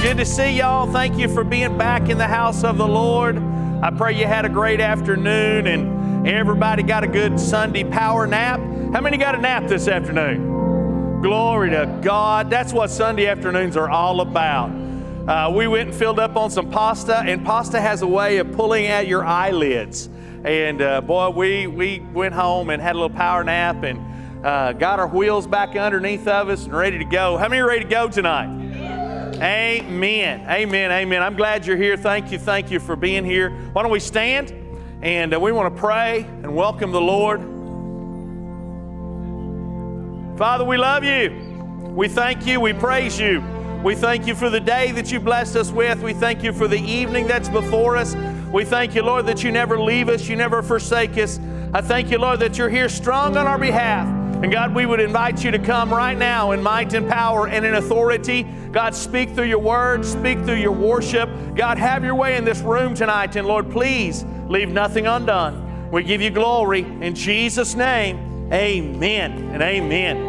Good to see y'all. Thank you for being back in the house of the Lord. I pray you had a great afternoon and everybody got a good Sunday power nap. How many got a nap this afternoon? Glory to God. That's what Sunday afternoons are all about. Uh, we went and filled up on some pasta, and pasta has a way of pulling at your eyelids. And uh, boy, we, we went home and had a little power nap and uh, got our wheels back underneath of us and ready to go. How many are ready to go tonight? Amen. Amen. Amen. I'm glad you're here. Thank you. Thank you for being here. Why don't we stand and uh, we want to pray and welcome the Lord. Father, we love you. We thank you. We praise you. We thank you for the day that you blessed us with. We thank you for the evening that's before us. We thank you, Lord, that you never leave us, you never forsake us. I thank you, Lord, that you're here strong on our behalf. And God, we would invite you to come right now in might and power and in authority. God, speak through your word, speak through your worship. God, have your way in this room tonight. And Lord, please leave nothing undone. We give you glory in Jesus' name. Amen and amen.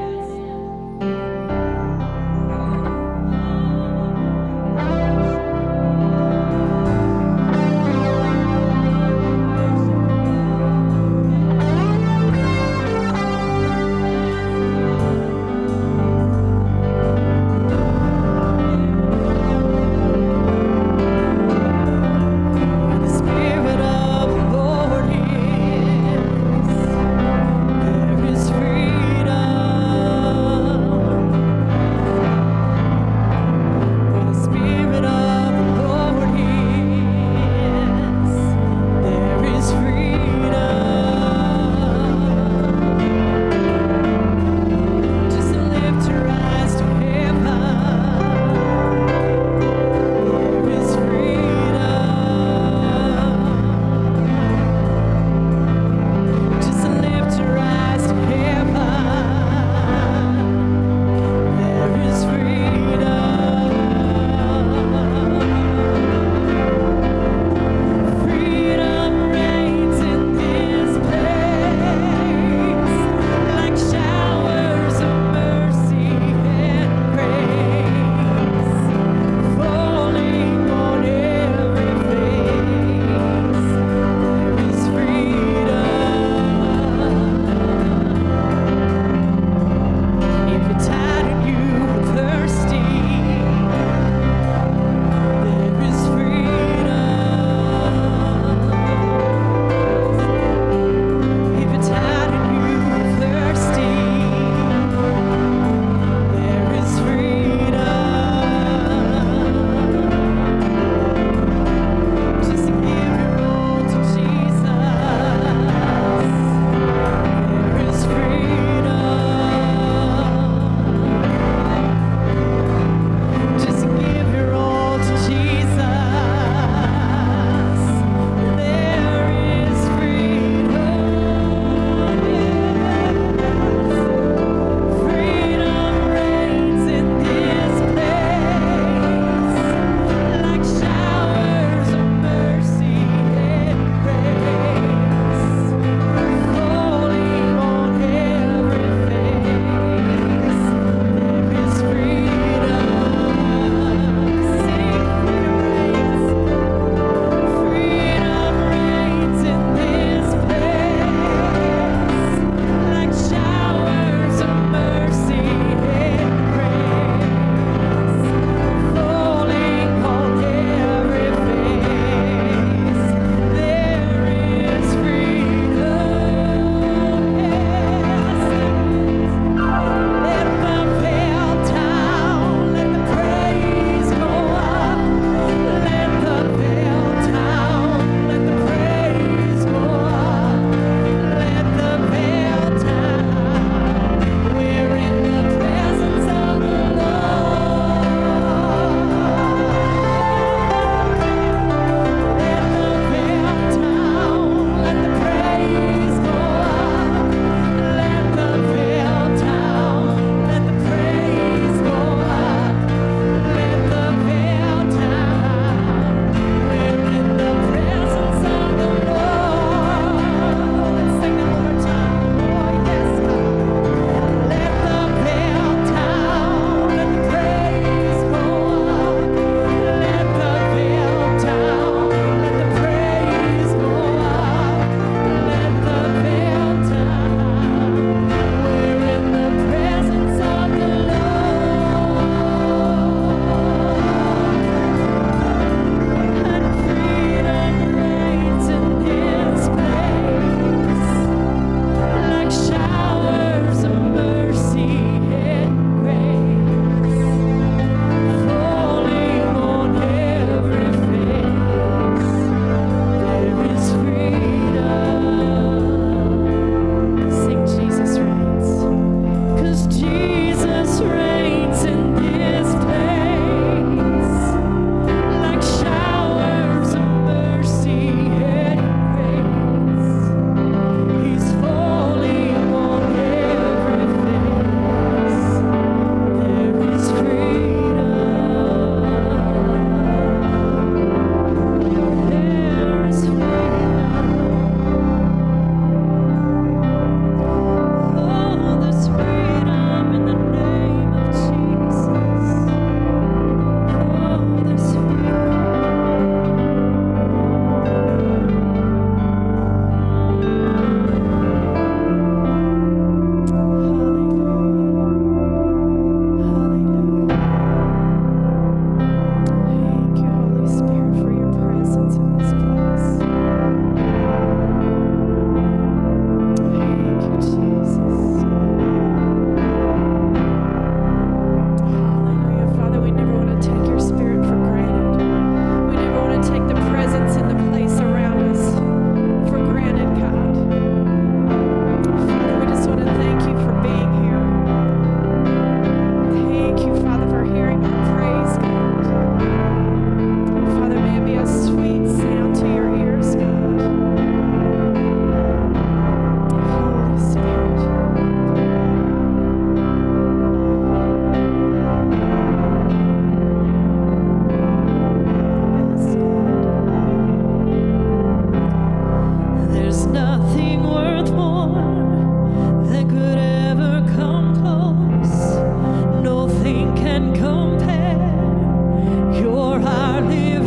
hardly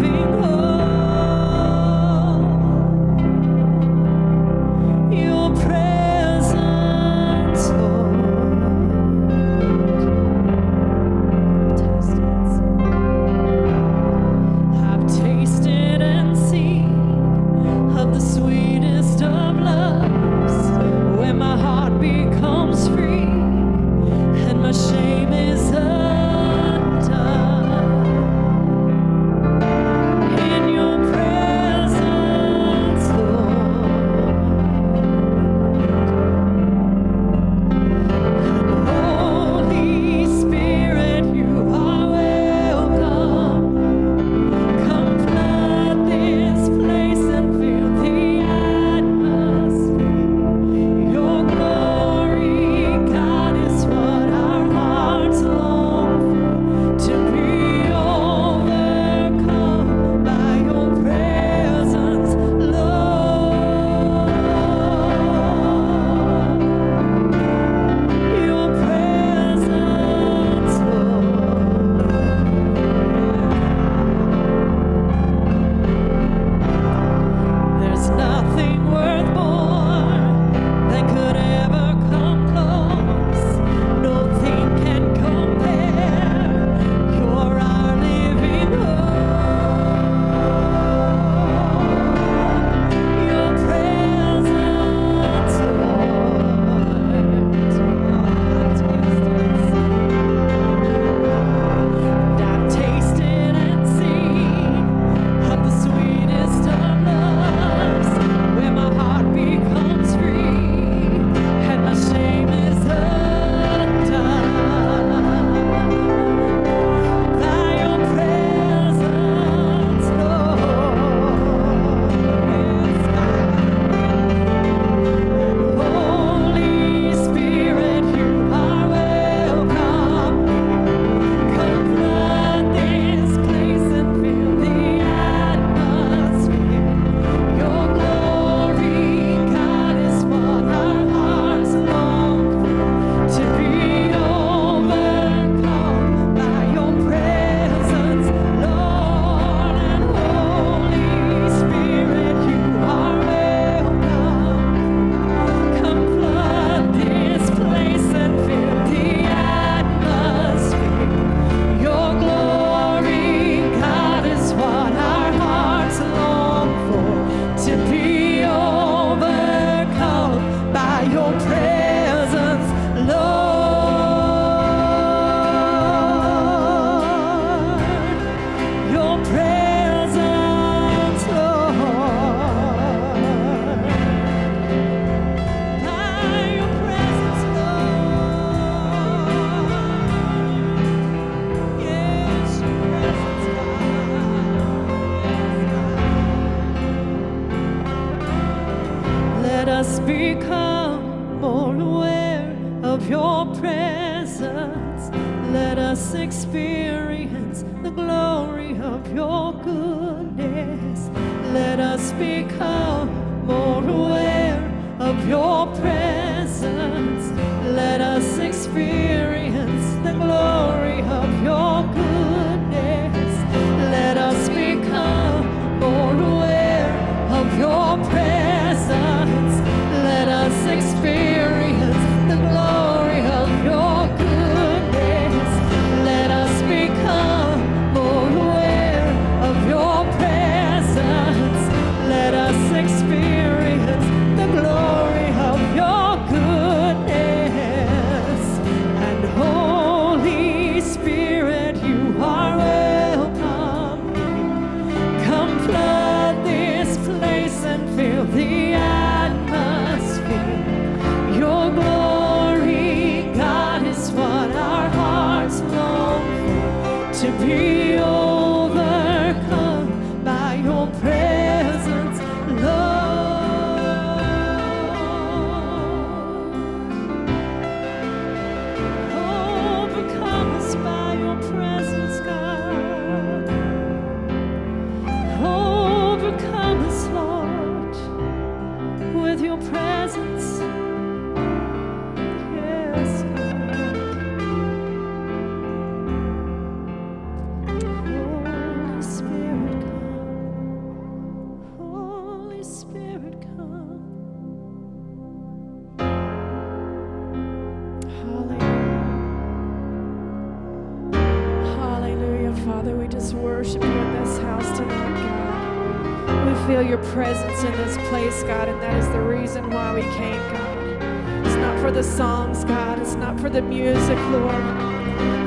feel your presence in this place, God, and that is the reason why we came, God. It's not for the songs, God. It's not for the music, Lord.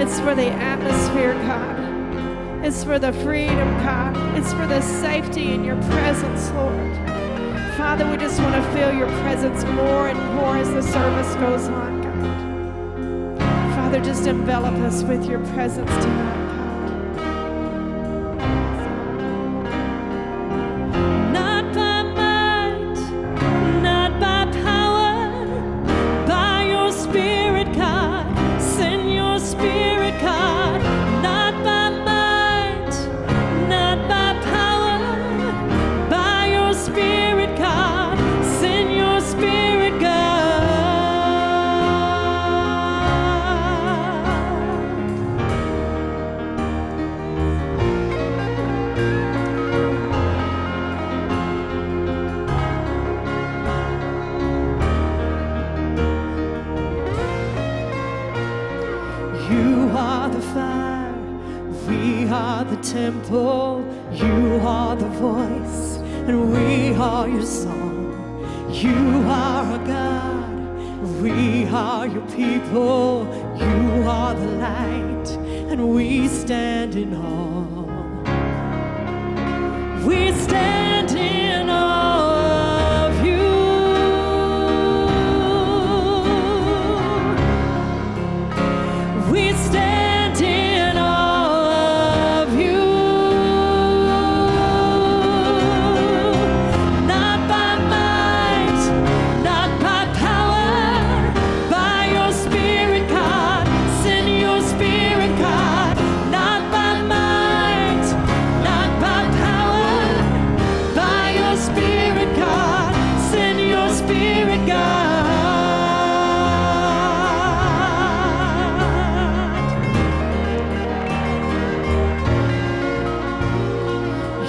It's for the atmosphere, God. It's for the freedom, God. It's for the safety in your presence, Lord. Father, we just want to feel your presence more and more as the service goes on, God. Father, just envelop us with your presence tonight.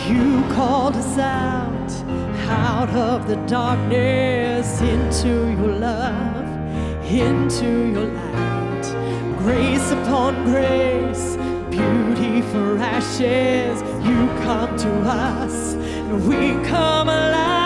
You called us out, out of the darkness, into your love, into your light. Grace upon grace, beauty for ashes. You come to us, and we come alive.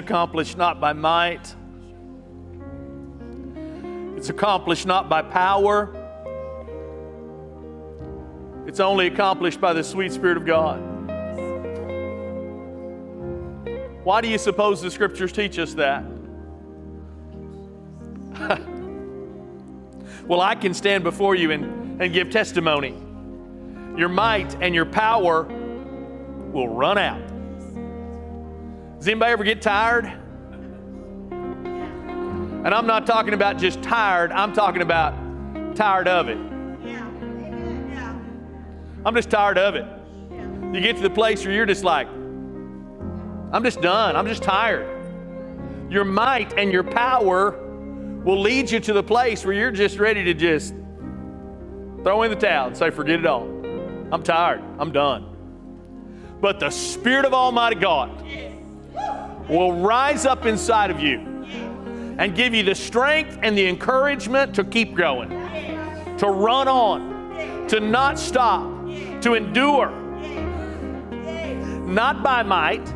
Accomplished not by might. It's accomplished not by power. It's only accomplished by the sweet Spirit of God. Why do you suppose the scriptures teach us that? well, I can stand before you and, and give testimony. Your might and your power will run out. Does anybody ever get tired? And I'm not talking about just tired, I'm talking about tired of it. I'm just tired of it. You get to the place where you're just like, I'm just done. I'm just tired. Your might and your power will lead you to the place where you're just ready to just throw in the towel and say, forget it all. I'm tired. I'm done. But the Spirit of Almighty God will rise up inside of you and give you the strength and the encouragement to keep going, to run on, to not stop, to endure. Not by might,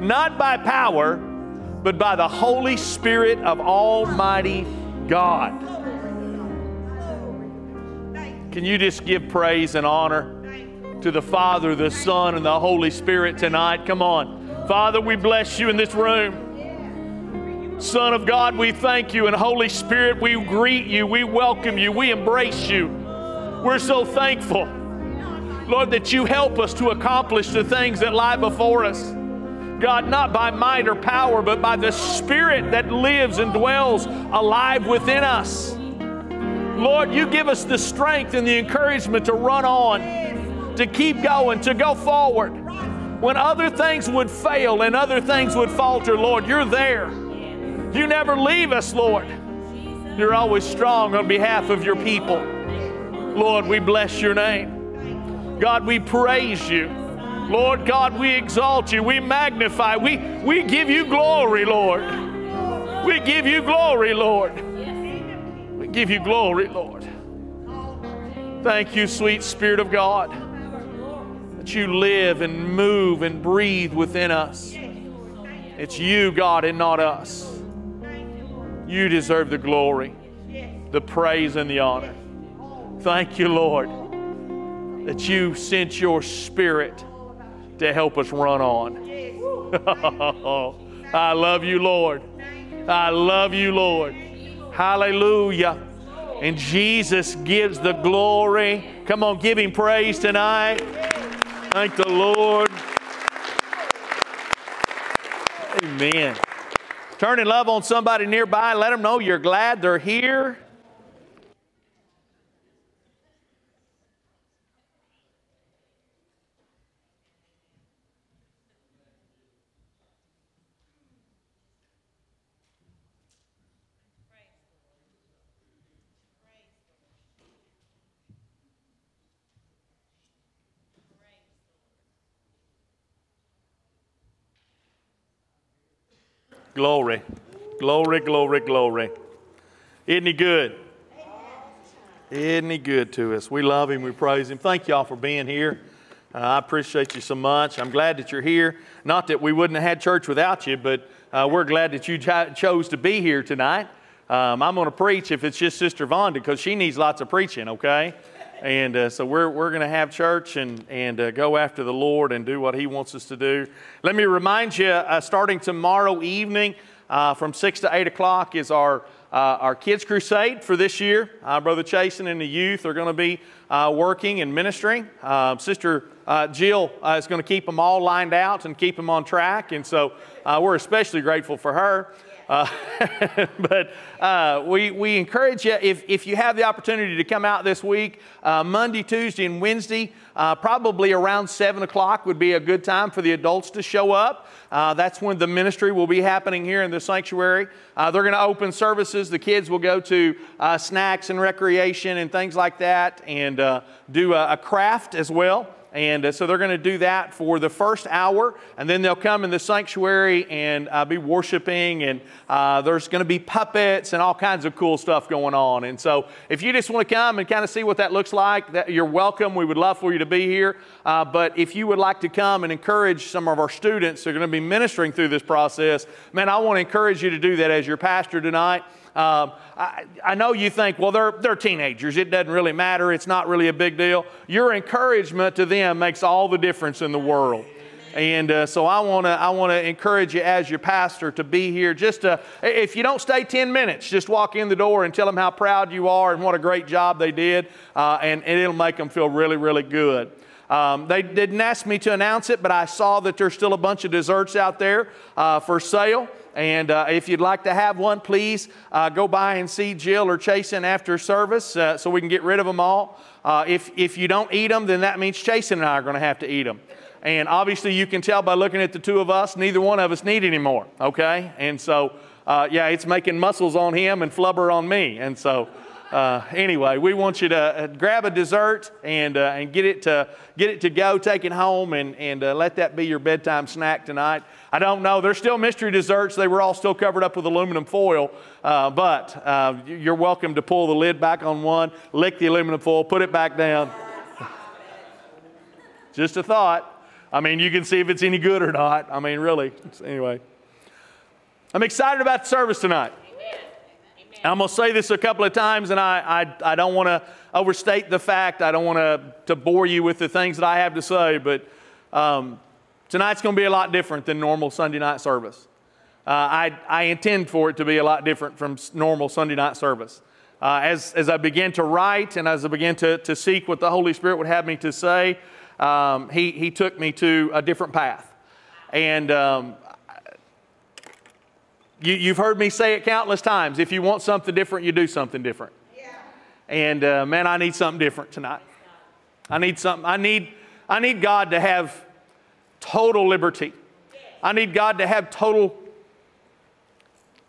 not by power, but by the Holy Spirit of Almighty God. Can you just give praise and honor to the Father, the Son, and the Holy Spirit tonight? Come on. Father, we bless you in this room. Son of God, we thank you. And Holy Spirit, we greet you. We welcome you. We embrace you. We're so thankful, Lord, that you help us to accomplish the things that lie before us. God, not by might or power, but by the Spirit that lives and dwells alive within us. Lord, you give us the strength and the encouragement to run on, to keep going, to go forward. When other things would fail and other things would falter, Lord, you're there. You never leave us, Lord. You're always strong on behalf of your people. Lord, we bless your name. God, we praise you. Lord God, we exalt you. We magnify. We, we give you glory, Lord. We give you glory, Lord. We give you glory, Lord. Thank you, sweet Spirit of God, you live and move and breathe within us. It's you, God, and not us. You deserve the glory, the praise, and the honor. Thank you, Lord, that you sent your Spirit to help us run on. I love you, Lord. I love you, Lord. Hallelujah. And Jesus gives the glory. Come on, give him praise tonight. Thank the Lord. Amen. Turn and love on somebody nearby. Let them know you're glad they're here. Glory. Glory, glory, glory. Isn't he good? Isn't he good to us? We love him. We praise him. Thank y'all for being here. Uh, I appreciate you so much. I'm glad that you're here. Not that we wouldn't have had church without you, but uh, we're glad that you ch- chose to be here tonight. Um, I'm going to preach if it's just Sister Vonda because she needs lots of preaching, okay? And uh, so we're, we're going to have church and, and uh, go after the Lord and do what He wants us to do. Let me remind you, uh, starting tomorrow evening uh, from 6 to 8 o'clock is our, uh, our Kids Crusade for this year. Uh, Brother Chasen and the youth are going to be working and ministering. Sister Jill is going to keep them all lined out and keep them on track. And so we're especially grateful for her. Uh, but uh, we, we encourage you, if, if you have the opportunity to come out this week, uh, Monday, Tuesday, and Wednesday, uh, probably around 7 o'clock would be a good time for the adults to show up. Uh, that's when the ministry will be happening here in the sanctuary. Uh, they're going to open services. The kids will go to snacks and recreation and things like that and do a, a craft as well. And uh, so they're going to do that for the first hour, and then they'll come in the sanctuary and uh, be worshiping, and uh, there's going to be puppets and all kinds of cool stuff going on. And so if you just want to come and kind of see what that looks like, that, you're welcome. We would love for you to be here. Uh, but if you would like to come and encourage some of our students who are going to be ministering through this process, man, I want to encourage you to do that as your pastor tonight. Um, I, I, know you think, well, they're, they're teenagers. It doesn't really matter. It's not really a big deal. Your encouragement to them makes all the difference in the world. And uh, so I want to I want to encourage you as your pastor to be here. Just to, if you don't stay 10 minutes, just walk in the door and tell them how proud you are and what a great job they did, uh, and, and it'll make them feel really really good. Um, they didn't ask me to announce it, but I saw that there's still a bunch of desserts out there uh, for sale. And uh, if you'd like to have one, please uh, go by and see Jill or Chasen after service uh, so we can get rid of them all. Uh, if, if you don't eat them, then that means Chasen and I are going to have to eat them. And obviously, you can tell by looking at the two of us, neither one of us need any more, okay? And so, uh, yeah, it's making muscles on him and flubber on me. And so, uh, anyway, we want you to uh, grab a dessert and, uh, and get, it to, get it to go, take it home, and, and uh, let that be your bedtime snack tonight. I don't know. They're still mystery desserts. They were all still covered up with aluminum foil, uh, but uh, you're welcome to pull the lid back on one, lick the aluminum foil, put it back down. Just a thought. I mean, you can see if it's any good or not. I mean, really. Anyway, I'm excited about the service tonight. I'm going to say this a couple of times, and I, I, I don't want to overstate the fact. I don't want to, bore you with the things that I have to say, but um, tonight's going to be a lot different than normal Sunday night service. Uh, I, I intend for it to be a lot different from normal Sunday night service. Uh, as, as I began to write and as I began to, to seek what the Holy Spirit would have me to say, um, he, he took me to a different path. And um, you, have heard me say it countless times. If you want something different, you do something different. Yeah. And uh, man, I need something different tonight. I need something. I need, I need God to have total liberty. I need God to have total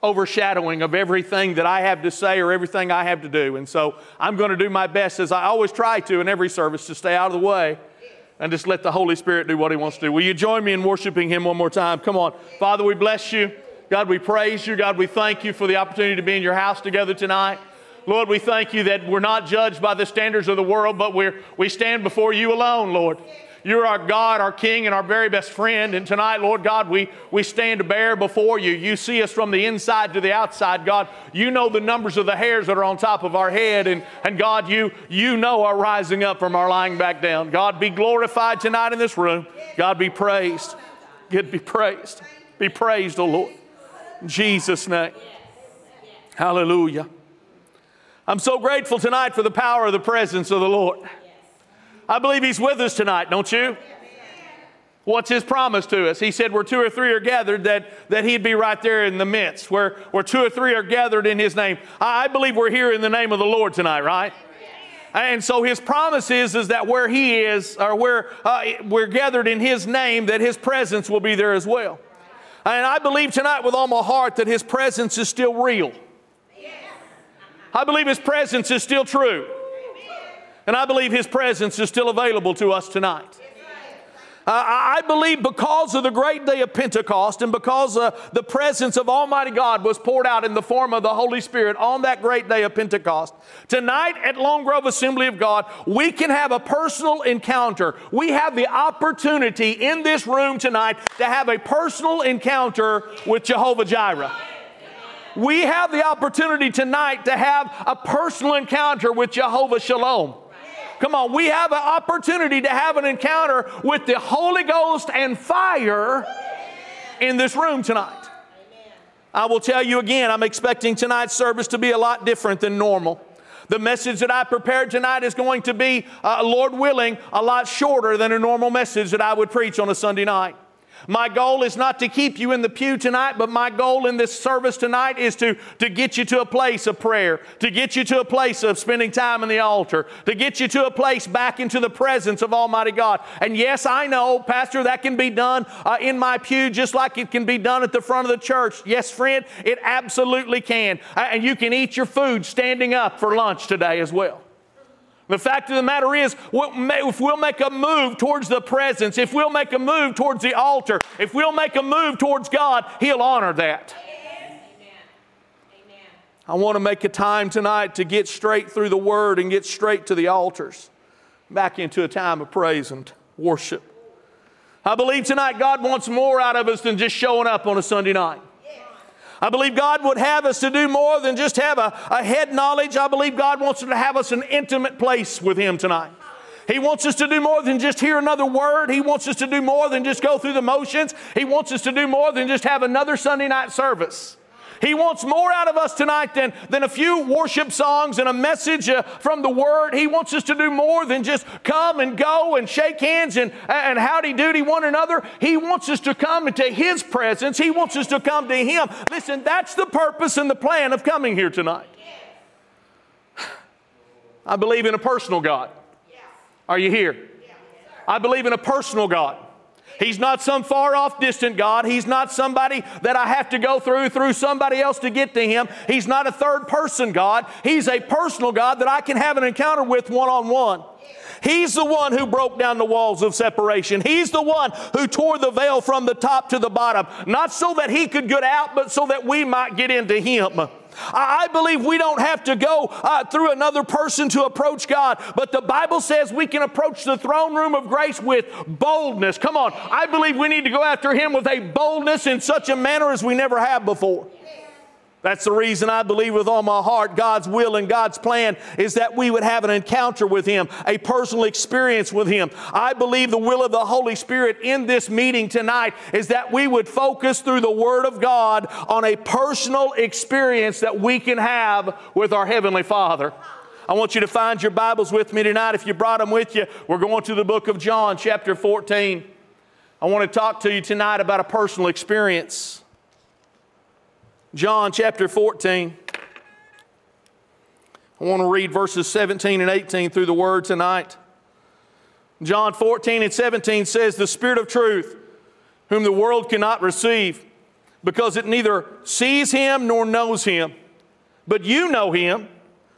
overshadowing of everything that I have to say or everything I have to do. And so I'm going to do my best, as I always try to in every service, to stay out of the way and just let the Holy Spirit do what He wants to do. Will you join me in worshiping Him one more time? Come on. Father, we bless you. God, we praise you. God, we thank you for the opportunity to be in your house together tonight. Lord, we thank you that we're not judged by the standards of the world, but we're, we stand before you alone, Lord. You're our God, our King, and our very best friend. And tonight, Lord God, we, we stand bare before you. You see us from the inside to the outside, God. You know the numbers of the hairs that are on top of our head. And, and God, you, you know our rising up from our lying back down. God, be glorified tonight in this room. God, be praised. God, be praised. Be praised, O oh Lord. Jesus' name. Hallelujah. I'm so grateful tonight for the power of the presence of the Lord. I believe He's with us tonight, don't you? What's His promise to us? He said, Where two or three are gathered, that, that He'd be right there in the midst, where, where two or three are gathered in His name. I, I believe we're here in the name of the Lord tonight, right? And so his promise is, is that where he is, or where uh, we're gathered in his name, that his presence will be there as well. And I believe tonight with all my heart that His presence is still real. I believe His presence is still true. And I believe His presence is still available to us tonight. I believe because of the great day of Pentecost and because uh, the presence of Almighty God was poured out in the form of the Holy Spirit on that great day of Pentecost, tonight at Lone Grove Assembly of God, we can have a personal encounter. We have the opportunity in this room tonight to have a personal encounter with Jehovah Jireh. We have the opportunity tonight to have a personal encounter with Jehovah Shalom. Come on, we have an opportunity to have an encounter with the Holy Ghost and fire in this room tonight. I will tell you again, I'm expecting tonight's service to be a lot different than normal. The message that I prepared tonight is going to be, uh, Lord willing, a lot shorter than a normal message that I would preach on a Sunday night. My goal is not to keep you in the pew tonight, but my goal in this service tonight is to, to get you to a place of prayer, to get you to a place of spending time in the altar, to get you to a place back into the presence of Almighty God. And yes, I know, Pastor, that can be done uh, in my pew just like it can be done at the front of the church. Yes, friend, it absolutely can. Uh, and you can eat your food standing up for lunch today as well. The fact of the matter is, if we'll make a move towards the presence, if we'll make a move towards the altar, if we'll make a move towards God, He'll honor that. I want to make a time tonight to get straight through the Word and get straight to the altars, back into a time of praise and worship. I believe tonight God wants more out of us than just showing up on a Sunday night. I believe God would have us to do more than just have a, a head knowledge. I believe God wants to have us an intimate place with Him tonight. He wants us to do more than just hear another word. He wants us to do more than just go through the motions. He wants us to do more than just have another Sunday night service. He wants more out of us tonight than, than a few worship songs and a message uh, from the Word. He wants us to do more than just come and go and shake hands and, and howdy doody one another. He wants us to come into His presence. He wants us to come to Him. Listen, that's the purpose and the plan of coming here tonight. I believe in a personal God. Are you here? I believe in a personal God. He's not some far off distant God. He's not somebody that I have to go through through somebody else to get to him. He's not a third person God. He's a personal God that I can have an encounter with one on one. He's the one who broke down the walls of separation. He's the one who tore the veil from the top to the bottom, not so that he could get out, but so that we might get into him. I believe we don't have to go uh, through another person to approach God, but the Bible says we can approach the throne room of grace with boldness. Come on, I believe we need to go after Him with a boldness in such a manner as we never have before. That's the reason I believe with all my heart God's will and God's plan is that we would have an encounter with Him, a personal experience with Him. I believe the will of the Holy Spirit in this meeting tonight is that we would focus through the Word of God on a personal experience that we can have with our Heavenly Father. I want you to find your Bibles with me tonight. If you brought them with you, we're going to the book of John, chapter 14. I want to talk to you tonight about a personal experience. John chapter 14. I want to read verses 17 and 18 through the word tonight. John 14 and 17 says, The Spirit of truth, whom the world cannot receive, because it neither sees him nor knows him. But you know him,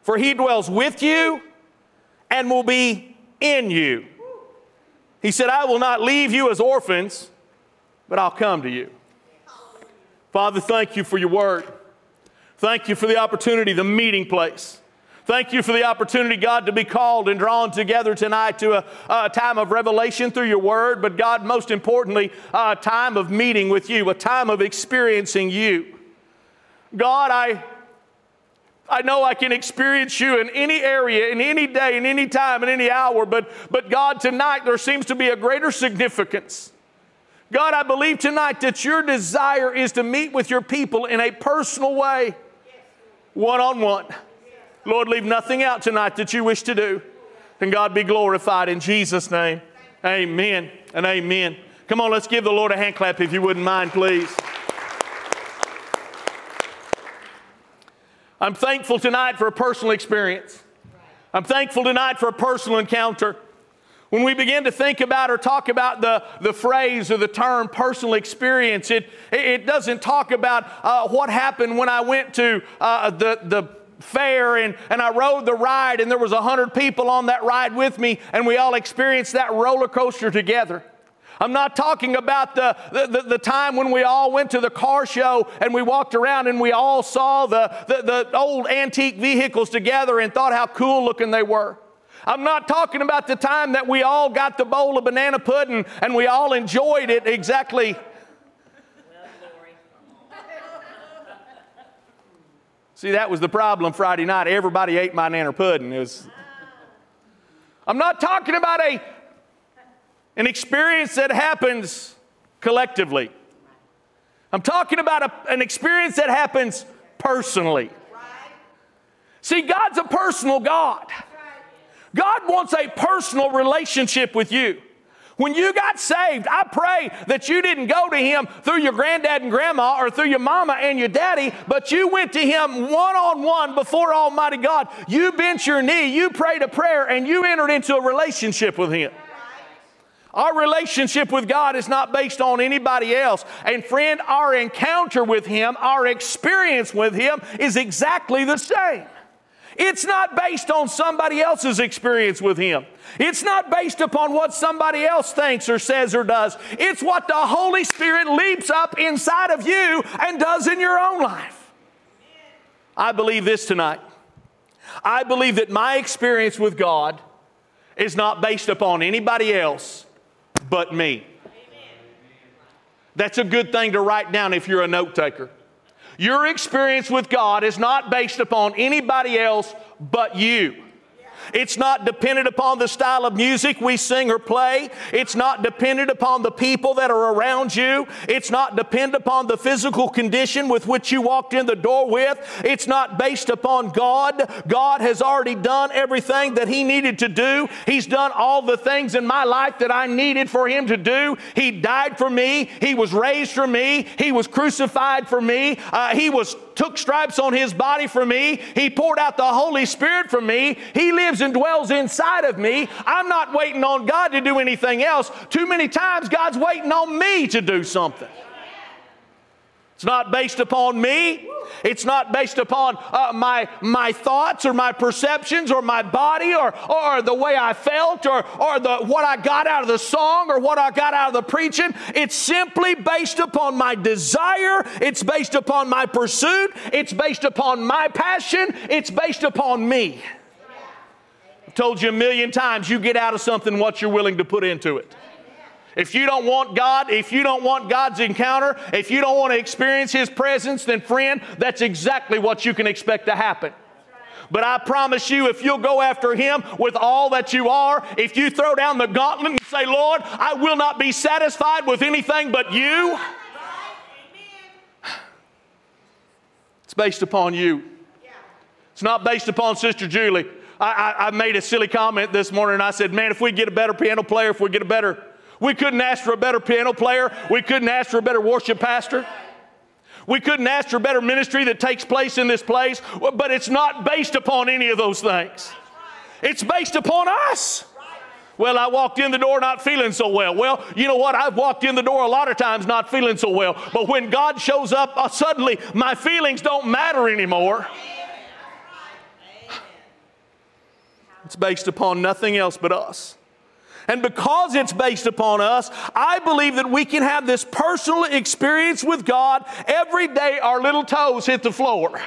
for he dwells with you and will be in you. He said, I will not leave you as orphans, but I'll come to you. Father, thank you for your word. Thank you for the opportunity, the meeting place. Thank you for the opportunity, God, to be called and drawn together tonight to a, a time of revelation through your word, but God, most importantly, a time of meeting with you, a time of experiencing you. God, I, I know I can experience you in any area, in any day, in any time, in any hour, but, but God, tonight there seems to be a greater significance God, I believe tonight that your desire is to meet with your people in a personal way, one on one. Lord, leave nothing out tonight that you wish to do. And God be glorified in Jesus' name. Amen and amen. Come on, let's give the Lord a hand clap if you wouldn't mind, please. I'm thankful tonight for a personal experience. I'm thankful tonight for a personal encounter. When we begin to think about or talk about the, the phrase or the term personal experience, it, it doesn't talk about uh, what happened when I went to uh, the, the fair and, and I rode the ride and there was a hundred people on that ride with me and we all experienced that roller coaster together. I'm not talking about the, the, the, the, time when we all went to the car show and we walked around and we all saw the, the, the old antique vehicles together and thought how cool looking they were. I'm not talking about the time that we all got the bowl of banana pudding and we all enjoyed it exactly. See, that was the problem Friday night. Everybody ate my banana pudding. It was, oh. I'm not talking about a, an experience that happens collectively. I'm talking about a, an experience that happens personally. See, God's a personal God. God wants a personal relationship with you. When you got saved, I pray that you didn't go to Him through your granddad and grandma or through your mama and your daddy, but you went to Him one on one before Almighty God. You bent your knee, you prayed a prayer, and you entered into a relationship with Him. Our relationship with God is not based on anybody else. And friend, our encounter with Him, our experience with Him is exactly the same. It's not based on somebody else's experience with Him. It's not based upon what somebody else thinks or says or does. It's what the Holy Spirit leaps up inside of you and does in your own life. I believe this tonight. I believe that my experience with God is not based upon anybody else but me. That's a good thing to write down if you're a note taker. Your experience with God is not based upon anybody else but you. It's not dependent upon the style of music we sing or play. It's not dependent upon the people that are around you. It's not dependent upon the physical condition with which you walked in the door with. It's not based upon God. God has already done everything that He needed to do. He's done all the things in my life that I needed for Him to do. He died for me. He was raised for me. He was crucified for me. Uh, he was took stripes on His body for me. He poured out the Holy Spirit for me. He lives and dwells inside of me. I'm not waiting on God to do anything else. Too many times, God's waiting on me to do something. It's not based upon me. It's not based upon uh, my, my thoughts or my perceptions or my body or, or the way I felt or, or the, what I got out of the song or what I got out of the preaching. It's simply based upon my desire. It's based upon my pursuit. It's based upon my passion. It's based upon me. I've told you a million times you get out of something what you're willing to put into it. If you don't want God, if you don't want God's encounter, if you don't want to experience His presence, then friend, that's exactly what you can expect to happen. But I promise you, if you'll go after Him with all that you are, if you throw down the gauntlet and say, Lord, I will not be satisfied with anything but you, it's based upon you. It's not based upon Sister Julie. I, I, made a silly comment this morning and I said, man, if we get a better piano player, if we get a better, we couldn't ask for a better piano player. We couldn't ask for a better worship pastor. We couldn't ask for a better ministry that takes place in this place, but it's not based upon any of those things. It's based upon us. Well, I walked in the door not feeling so well. Well, you know what? I've walked in the door a lot of times not feeling so well. But when God shows up, uh, suddenly my feelings don't matter anymore. It's based upon nothing else but us. And because it's based upon us, I believe that we can have this personal experience with God every day our little toes hit the floor.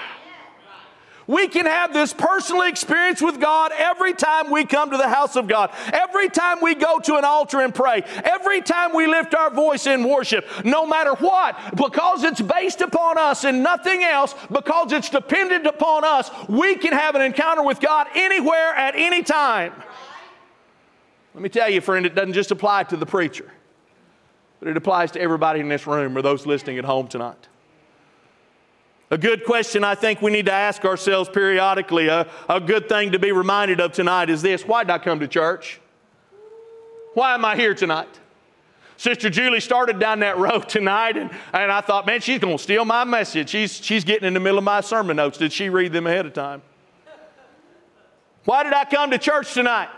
We can have this personal experience with God every time we come to the house of God, every time we go to an altar and pray, every time we lift our voice in worship, no matter what, because it's based upon us and nothing else, because it's dependent upon us, we can have an encounter with God anywhere at any time. Let me tell you, friend, it doesn't just apply to the preacher, but it applies to everybody in this room or those listening at home tonight. A good question I think we need to ask ourselves periodically, a, a good thing to be reminded of tonight is this why did I come to church? Why am I here tonight? Sister Julie started down that road tonight, and, and I thought, man, she's going to steal my message. She's, she's getting in the middle of my sermon notes. Did she read them ahead of time? Why did I come to church tonight?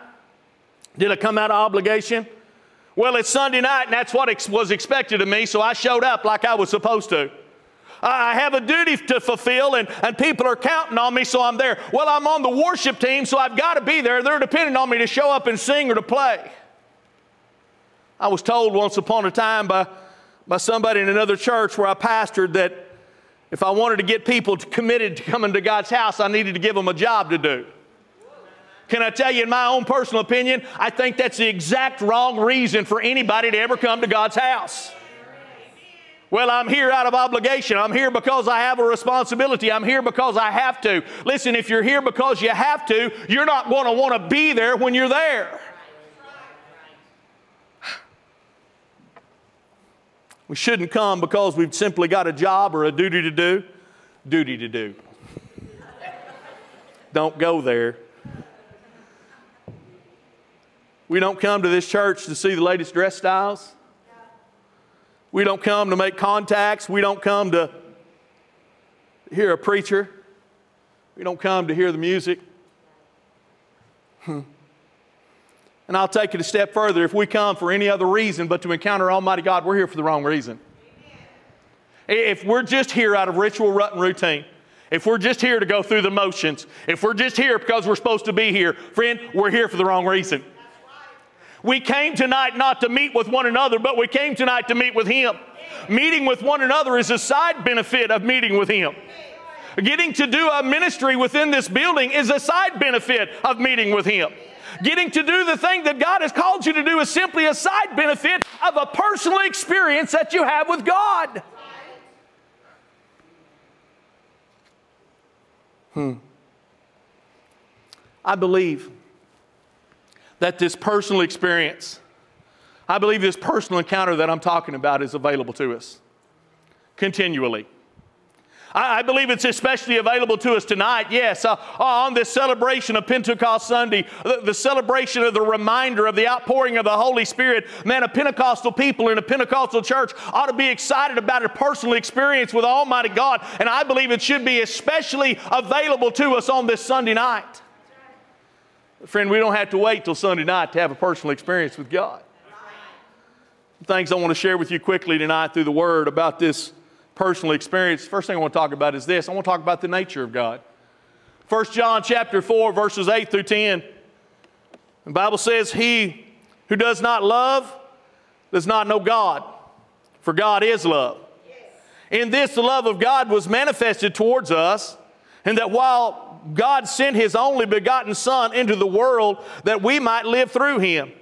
Did I come out of obligation? Well, it's Sunday night, and that's what ex- was expected of me, so I showed up like I was supposed to. I have a duty to fulfill, and, and people are counting on me, so I'm there. Well, I'm on the worship team, so I've got to be there. They're depending on me to show up and sing or to play. I was told once upon a time by, by somebody in another church where I pastored that if I wanted to get people committed to coming to God's house, I needed to give them a job to do. Can I tell you, in my own personal opinion, I think that's the exact wrong reason for anybody to ever come to God's house. Well, I'm here out of obligation. I'm here because I have a responsibility. I'm here because I have to. Listen, if you're here because you have to, you're not going to want to be there when you're there. We shouldn't come because we've simply got a job or a duty to do. Duty to do. Don't go there. We don't come to this church to see the latest dress styles. We don't come to make contacts. We don't come to hear a preacher. We don't come to hear the music. Hmm. And I'll take it a step further. If we come for any other reason but to encounter Almighty God, we're here for the wrong reason. If we're just here out of ritual, rut, and routine, if we're just here to go through the motions, if we're just here because we're supposed to be here, friend, we're here for the wrong reason. We came tonight not to meet with one another, but we came tonight to meet with Him. Meeting with one another is a side benefit of meeting with Him. Getting to do a ministry within this building is a side benefit of meeting with Him. Getting to do the thing that God has called you to do is simply a side benefit of a personal experience that you have with God. Hmm. I believe that this personal experience, I believe this personal encounter that I'm talking about is available to us continually. I, believe it's especially available to us tonight, yes, uh, on this celebration of Pentecost Sunday, the, the, celebration of the reminder of the outpouring of the Holy Spirit. Man, a Pentecostal people in a Pentecostal church ought to be excited about a personal experience with Almighty God, and I believe it should be especially available to us on this Sunday night. Friend, we don't have to wait till Sunday night to have a personal experience with God. Things I want to share with you quickly tonight through the Word about this personal experience. First thing I want to talk about is this I want to talk about the nature of God. 1 John chapter 4, verses 8 through 10. The Bible says, He who does not love does not know God, for God is love. In this, the love of God was manifested towards us, and that while God sent His only begotten Son into the world that we might live through Him.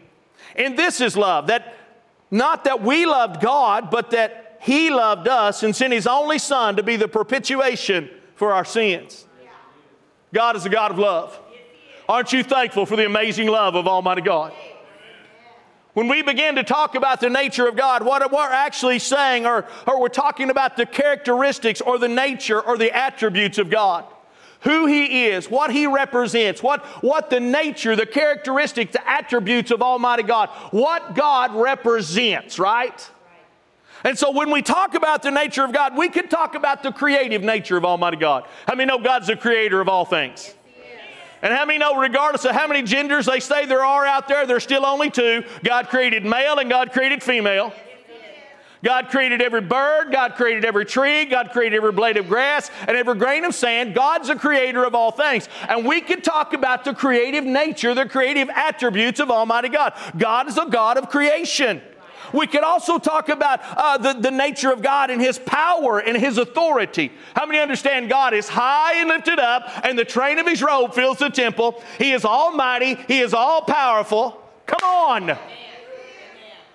And this is love, that not that we loved God, but that he loved us and sent His only Son to be the propitiation for our sins. God is a God of love. Aren't you thankful for the amazing love of Almighty God? When we begin to talk about the nature of God, what we're actually saying, or, or we're talking about the characteristics or the nature or the attributes of God who he is, what he represents, what, what the nature, the characteristics, the attributes of Almighty God, what God represents, right? And so when we talk about the nature of God, we can talk about the creative nature of Almighty God. How many know God's the creator of all things? And how many know, regardless of how many genders they say there are out there, there's still only two. God created male and God created female. God created every bird, God created every tree, God created every blade of grass and every grain of sand. God's the creator of all things. And we could talk about the creative nature, the creative attributes of Almighty God. God is a God of creation. We could also talk about uh, the, the nature of God and His power and His authority. How many understand God is high and lifted up, and the train of His robe fills the temple? He is almighty, He is all powerful. Come on.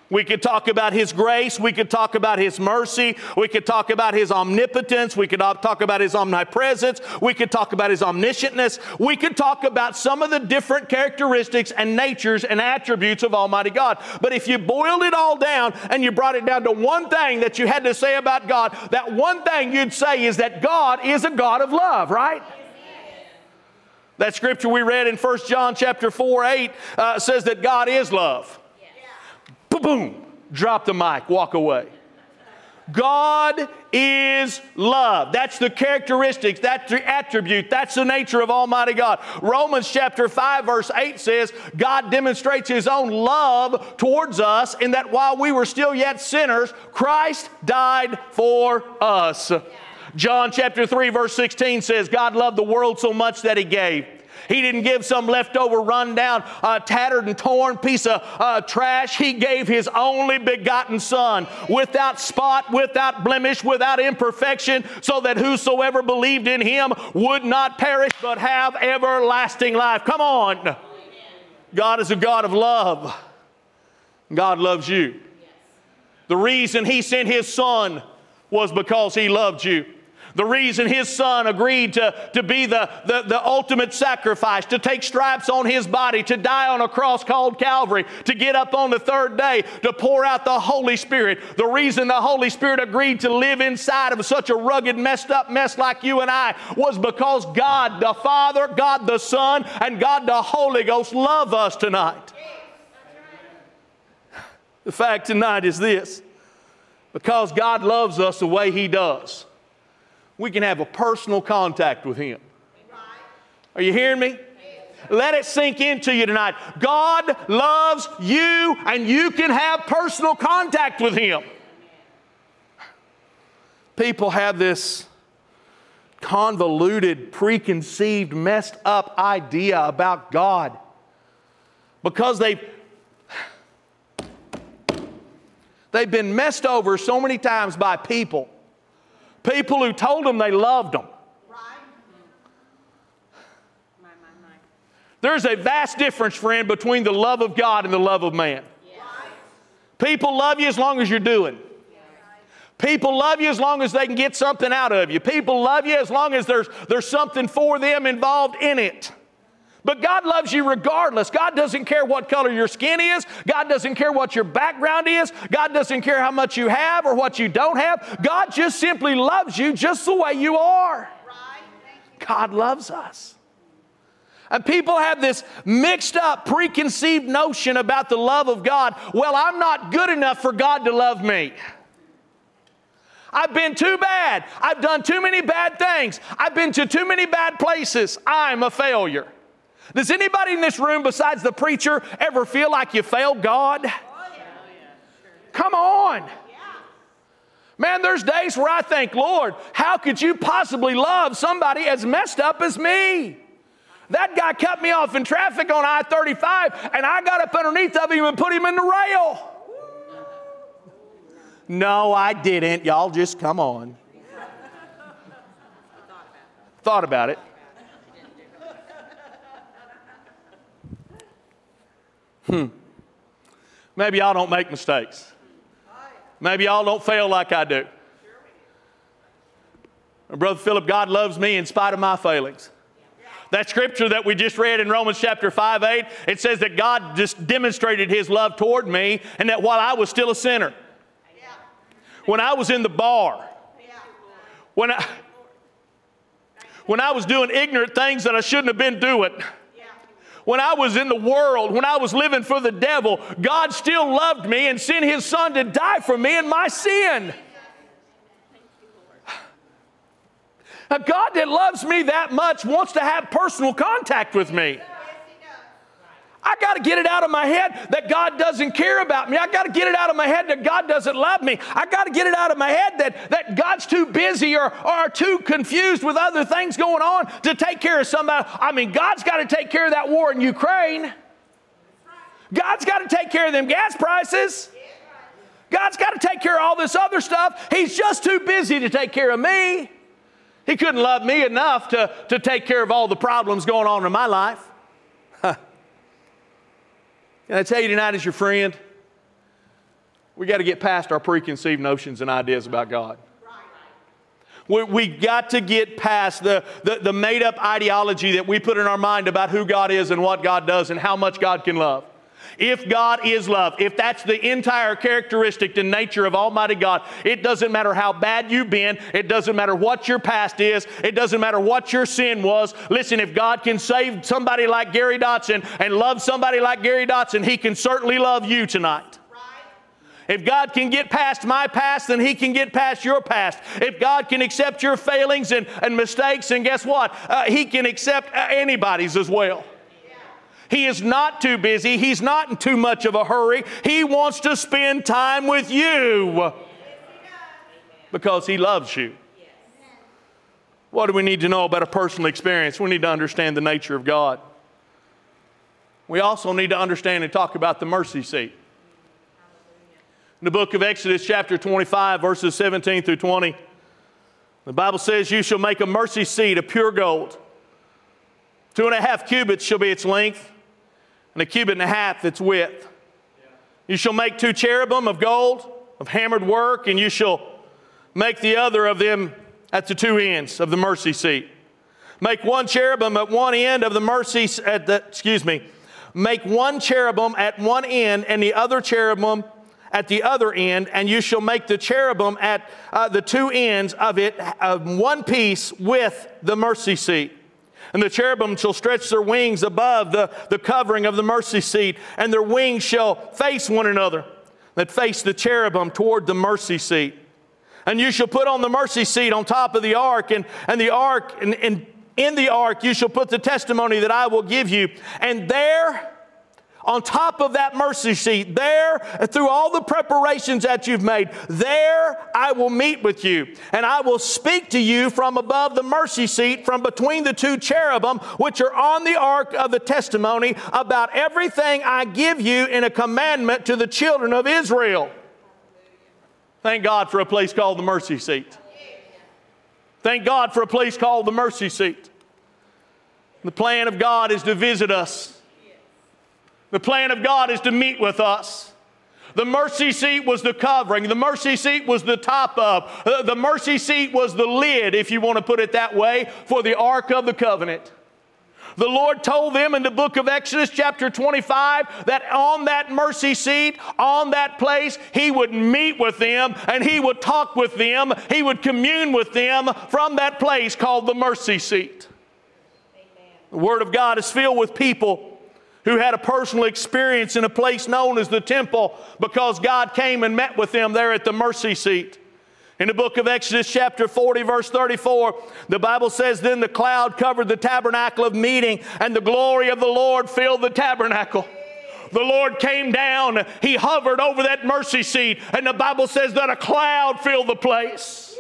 We could talk about His grace. We could talk about His mercy. We could talk about His omnipotence. We could talk about His omnipresence. We could talk about His omniscientness. We could talk about some of the different characteristics and natures and attributes of Almighty God. But if you boiled it all down and you brought it down to one thing that you had to say about God, that one thing you'd say is that God is a God of love, right? That scripture we read in 1 John chapter 4 8 uh, says that God is love boom, drop the mic, walk away. God is love. That's the characteristics, that's the attribute, that's the nature of Almighty God. Romans chapter 5, verse 8 says, God demonstrates His own love towards us in that while we were still yet sinners, Christ died for us. John chapter 3, verse 16 says, God loved the world so much that He gave. He didn't give some leftover, rundown, uh, tattered, and torn piece of uh, trash. He gave His only begotten Son without spot, without blemish, without imperfection, so that whosoever believed in Him would not perish but have everlasting life. Come on. God is a God of love. God loves you. The reason He sent His Son was because He loved you. The reason his son agreed to, to be the, the, the, ultimate sacrifice, to take stripes on his body, to die on a cross called Calvary, to get up on the third day, to pour out the Holy Spirit. The reason the Holy Spirit agreed to live inside of such a rugged, messed up mess like you and I was because God the Father, God the Son, and God the Holy Ghost love us tonight. The fact tonight is this because God loves us the way He does we can have a personal contact with Him. Are you hearing me? Let it sink into you tonight. God loves you, and you can have personal contact with Him. People have this convoluted, preconceived, messed up idea about God because they've they've been messed over so many times by people People who told them they loved them. There's a vast difference, friend, between the love of God and the love of man. People love you as long as you're doing. People love you as long as they can get something out of you. People love you as long as there's, there's something for them involved in it. But God loves you regardless. God doesn't care what color your skin is. God doesn't care what your background is. God doesn't care how much you have or what you don't have. God just simply loves you just the way you are. God loves us. And people have this mixed up, preconceived notion about the love of God. Well, I'm not good enough for God to love me. I've been too bad. I've done too many bad things. I've been to too many bad places. I'm a failure. Does anybody in this room besides the preacher ever feel like you failed God? Come on. Man, there's days where I think, Lord, how could you possibly love somebody as messed up as me? That guy cut me off in traffic on I 35, and I got up underneath of him and put him in the rail. No, I didn't. Y'all just come on. Thought about it. Hmm. Maybe y'all don't make mistakes. Maybe y'all don't fail like I do. Brother Philip, God loves me in spite of my failings. That scripture that we just read in Romans chapter 5 8, it says that God just demonstrated his love toward me and that while I was still a sinner, when I was in the bar, when I, when I was doing ignorant things that I shouldn't have been doing, when I was in the world, when I was living for the devil, God still loved me and sent His Son to die for me and my sin. Now, God that loves me that much wants to have personal contact with me. I got to get it out of my head that God doesn't care about me. I got to get it out of my head that God doesn't love me. I got to get it out of my head that, that God's too busy or, or too confused with other things going on to take care of somebody. I mean, God's got to take care of that war in Ukraine. God's got to take care of them gas prices. God's got to take care of all this other stuff. He's just too busy to take care of me. He couldn't love me enough to, to take care of all the problems going on in my life. Can I tell you tonight, as your friend, we got to get past our preconceived notions and ideas about God. We, got to get past the, the, the made up ideology that we put in our mind about who God is and what God does and how much God can love. If God is love, if that's the entire characteristic and nature of Almighty God, it doesn't matter how bad you've been, it doesn't matter what your past is, it doesn't matter what your sin was. Listen, if God can save somebody like Gary Dotson and love somebody like Gary Dotson, He can certainly love you tonight. If God can get past my past, then He can get past your past. If God can accept your failings and, and mistakes, and guess what? Uh, he can accept uh, anybody's as well. He is not too busy. He's not in too much of a hurry. He wants to spend time with you because He loves you. What do we need to know about a personal experience? We need to understand the nature of God. We also need to understand and talk about the mercy seat. In the book of Exodus, chapter 25, verses 17 through 20, the Bible says, You shall make a mercy seat of pure gold. Two and a half cubits shall be its length, and a cubit and a half its width. You shall make two cherubim of gold, of hammered work, and you shall make the other of them at the two ends of the mercy seat. Make one cherubim at one end of the mercy, at the, excuse me, make one cherubim at one end and the other cherubim at the other end, and you shall make the cherubim at uh, the two ends of it uh, one piece with the mercy seat. And the cherubim shall stretch their wings above the, the covering of the mercy seat, and their wings shall face one another, that face the cherubim toward the mercy seat. And you shall put on the mercy seat on top of the ark, and, and the ark, and, and in the ark you shall put the testimony that I will give you. And there, on top of that mercy seat, there, through all the preparations that you've made, there I will meet with you. And I will speak to you from above the mercy seat, from between the two cherubim, which are on the ark of the testimony, about everything I give you in a commandment to the children of Israel. Thank God for a place called the mercy seat. Thank God for a place called the mercy seat. The plan of God is to visit us. The plan of God is to meet with us. The mercy seat was the covering. The mercy seat was the top of. Uh, the mercy seat was the lid, if you want to put it that way, for the Ark of the Covenant. The Lord told them in the book of Exodus, chapter 25, that on that mercy seat, on that place, He would meet with them and He would talk with them. He would commune with them from that place called the mercy seat. Amen. The Word of God is filled with people who had a personal experience in a place known as the temple because God came and met with them there at the mercy seat. In the book of Exodus, chapter 40, verse 34, the Bible says, Then the cloud covered the tabernacle of meeting, and the glory of the Lord filled the tabernacle. The Lord came down, He hovered over that mercy seat, and the Bible says that a cloud filled the place.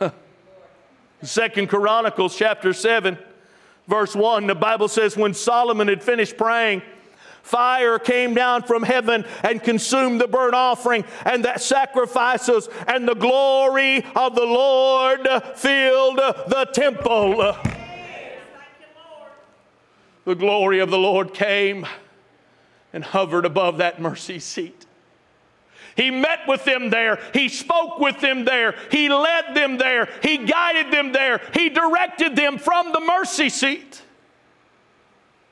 Second Chronicles, chapter 7, verse 1, the Bible says, When Solomon had finished praying, Fire came down from heaven and consumed the burnt offering and the sacrifices, and the glory of the Lord filled the temple. The glory of the Lord came and hovered above that mercy seat. He met with them there. He spoke with them there. He led them there. He guided them there. He directed them from the mercy seat.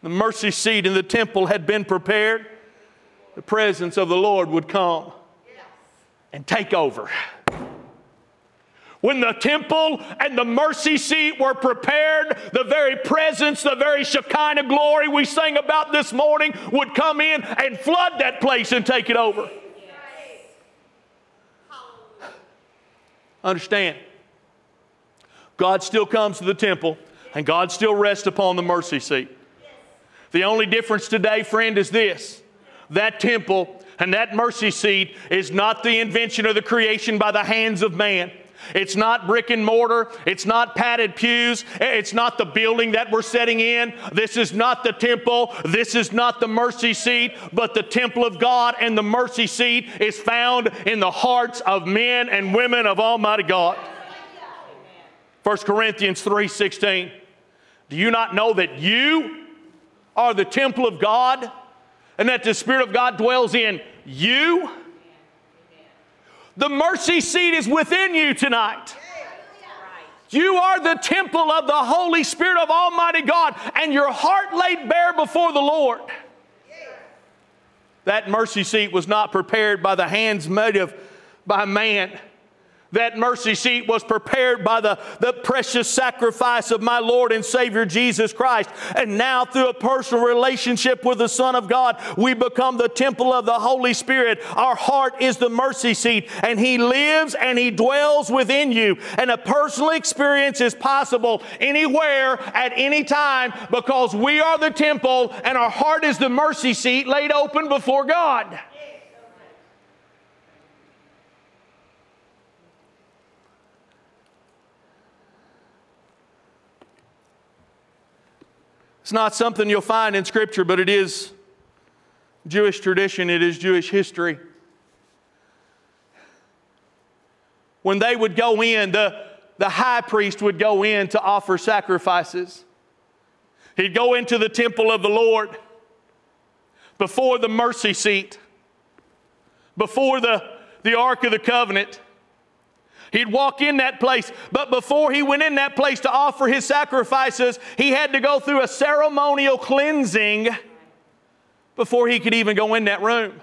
The mercy seat in the temple had been prepared. The presence of the Lord would come and take over. When the temple and the mercy seat were prepared, the very presence, the very Shekinah glory we sang about this morning would come in and flood that place and take it over. Understand, God still comes to the temple and God still rests upon the mercy seat. The only difference today, friend, is this that temple and that mercy seat is not the invention or the creation by the hands of man. It's not brick and mortar. It's not padded pews. It's not the building that we're setting in. This is not the temple. This is not the mercy seat, but the temple of God and the mercy seat is found in the hearts of men and women of Almighty God. 1 Corinthians 3:16. Do you not know that you are the temple of God and that the Spirit of God dwells in you, the mercy seat is within you tonight. You are the temple of the Holy Spirit of Almighty God, and your heart laid bare before the Lord. That mercy seat was not prepared by the hands made of by man that mercy seat was prepared by the, the precious sacrifice of my Lord and Savior Jesus Christ. And now, through a personal relationship with the Son of God, we become the temple of the Holy Spirit. Our heart is the mercy seat, and He lives and He dwells within you. And a personal experience is possible anywhere at any time because we are the temple and our heart is the mercy seat laid open before God. It's not something you'll find in Scripture, but it is Jewish tradition, it is Jewish history. When they would go in, the, the high priest would go in to offer sacrifices. He'd go into the temple of the Lord before the mercy seat, before the, the Ark of the Covenant. He'd walk in that place, but before he went in that place to offer his sacrifices, he had to go through a ceremonial cleansing before he could even go in that room.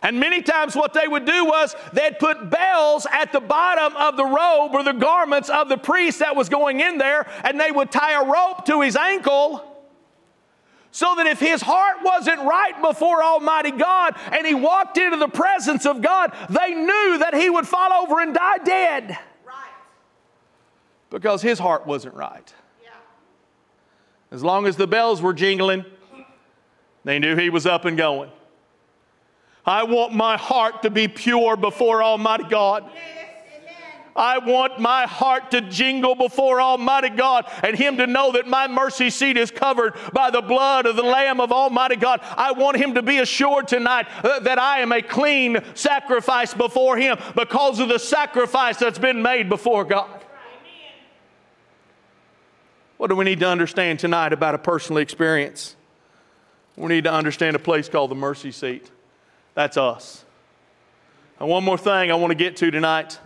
And many times, what they would do was they'd put bells at the bottom of the robe or the garments of the priest that was going in there, and they would tie a rope to his ankle so that if his heart wasn't right before Almighty God and he walked into the presence of God, they knew that he would fall over and die dead. Right. Because his heart wasn't right. Yeah. As long as the bells were jingling, they knew he was up and going. I want my heart to be pure before Almighty God. I want my heart to jingle before Almighty God and Him to know that my mercy seat is covered by the blood of the Lamb of Almighty God. I want Him to be assured tonight uh, that I am a clean sacrifice before Him because of the sacrifice that's been made before God. What do we need to understand tonight about a personal experience? We need to understand a place called the mercy seat. That's us. And one more thing I want to get to tonight.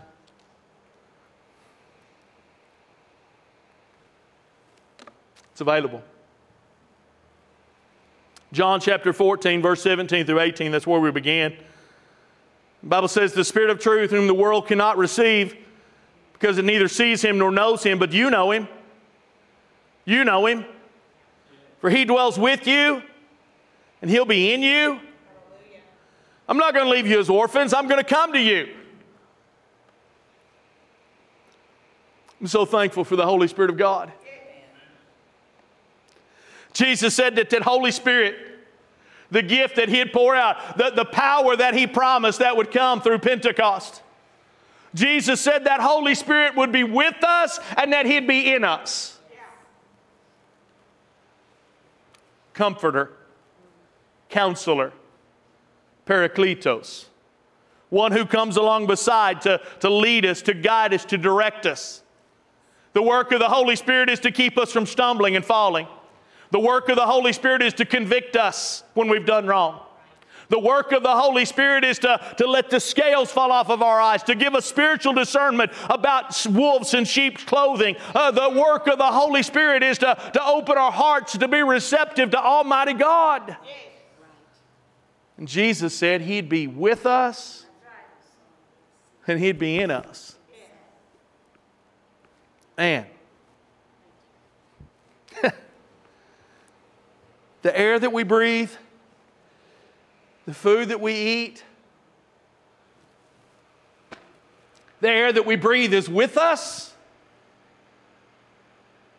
Available. John chapter 14, verse 17 through 18, that's where we began. The Bible says, The Spirit of truth, whom the world cannot receive, because it neither sees him nor knows him, but you know him. You know him. For he dwells with you, and he'll be in you. I'm not going to leave you as orphans, I'm going to come to you. I'm so thankful for the Holy Spirit of God. Jesus said that that Holy Spirit, the gift that He'd pour out, the, the power that He promised that would come through Pentecost. Jesus said that Holy Spirit would be with us and that He'd be in us. Comforter, counselor, Parakletos, one who comes along beside to, to lead us, to guide us, to direct us. The work of the Holy Spirit is to keep us from stumbling and falling. The work of the Holy Spirit is to convict us when we've done wrong. The work of the Holy Spirit is to, to let the scales fall off of our eyes, to give us spiritual discernment about wolves and sheep's clothing. Uh, the work of the Holy Spirit is to, to open our hearts to be receptive to Almighty God. And Jesus said He'd be with us and He'd be in us. And the air that we breathe, the food that we eat, the air that we breathe is with us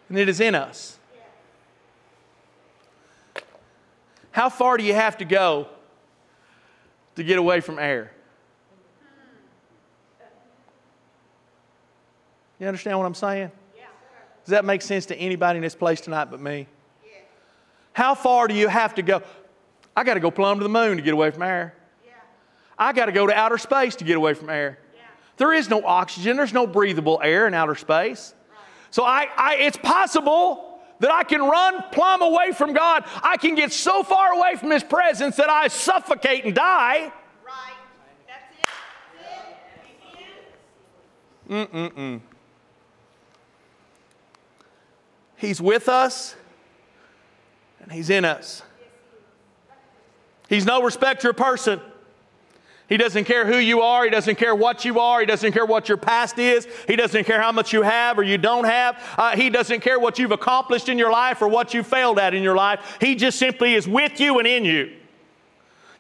and it is in us. How far do you have to go to get away from air. You understand what I'm saying? Does that make sense to anybody in this place tonight but me? How far do you have to go? I got to go plumb to the moon to get away from air. I got to go to outer space to get away from air. There is no oxygen, there's no breathable air in outer space. So I, I, it's possible that I can run plumb away from God. I can get so far away from His presence that I suffocate and die. Right. That's it. Mm-mm-mm. He's with us and He's in us. He's no respecter of person. He doesn't care who you are. He doesn't care what you are. He doesn't care what your past is. He doesn't care how much you have or you don't have. Uh, he doesn't care what you've accomplished in your life or what you failed at in your life. He just simply is with you and in you.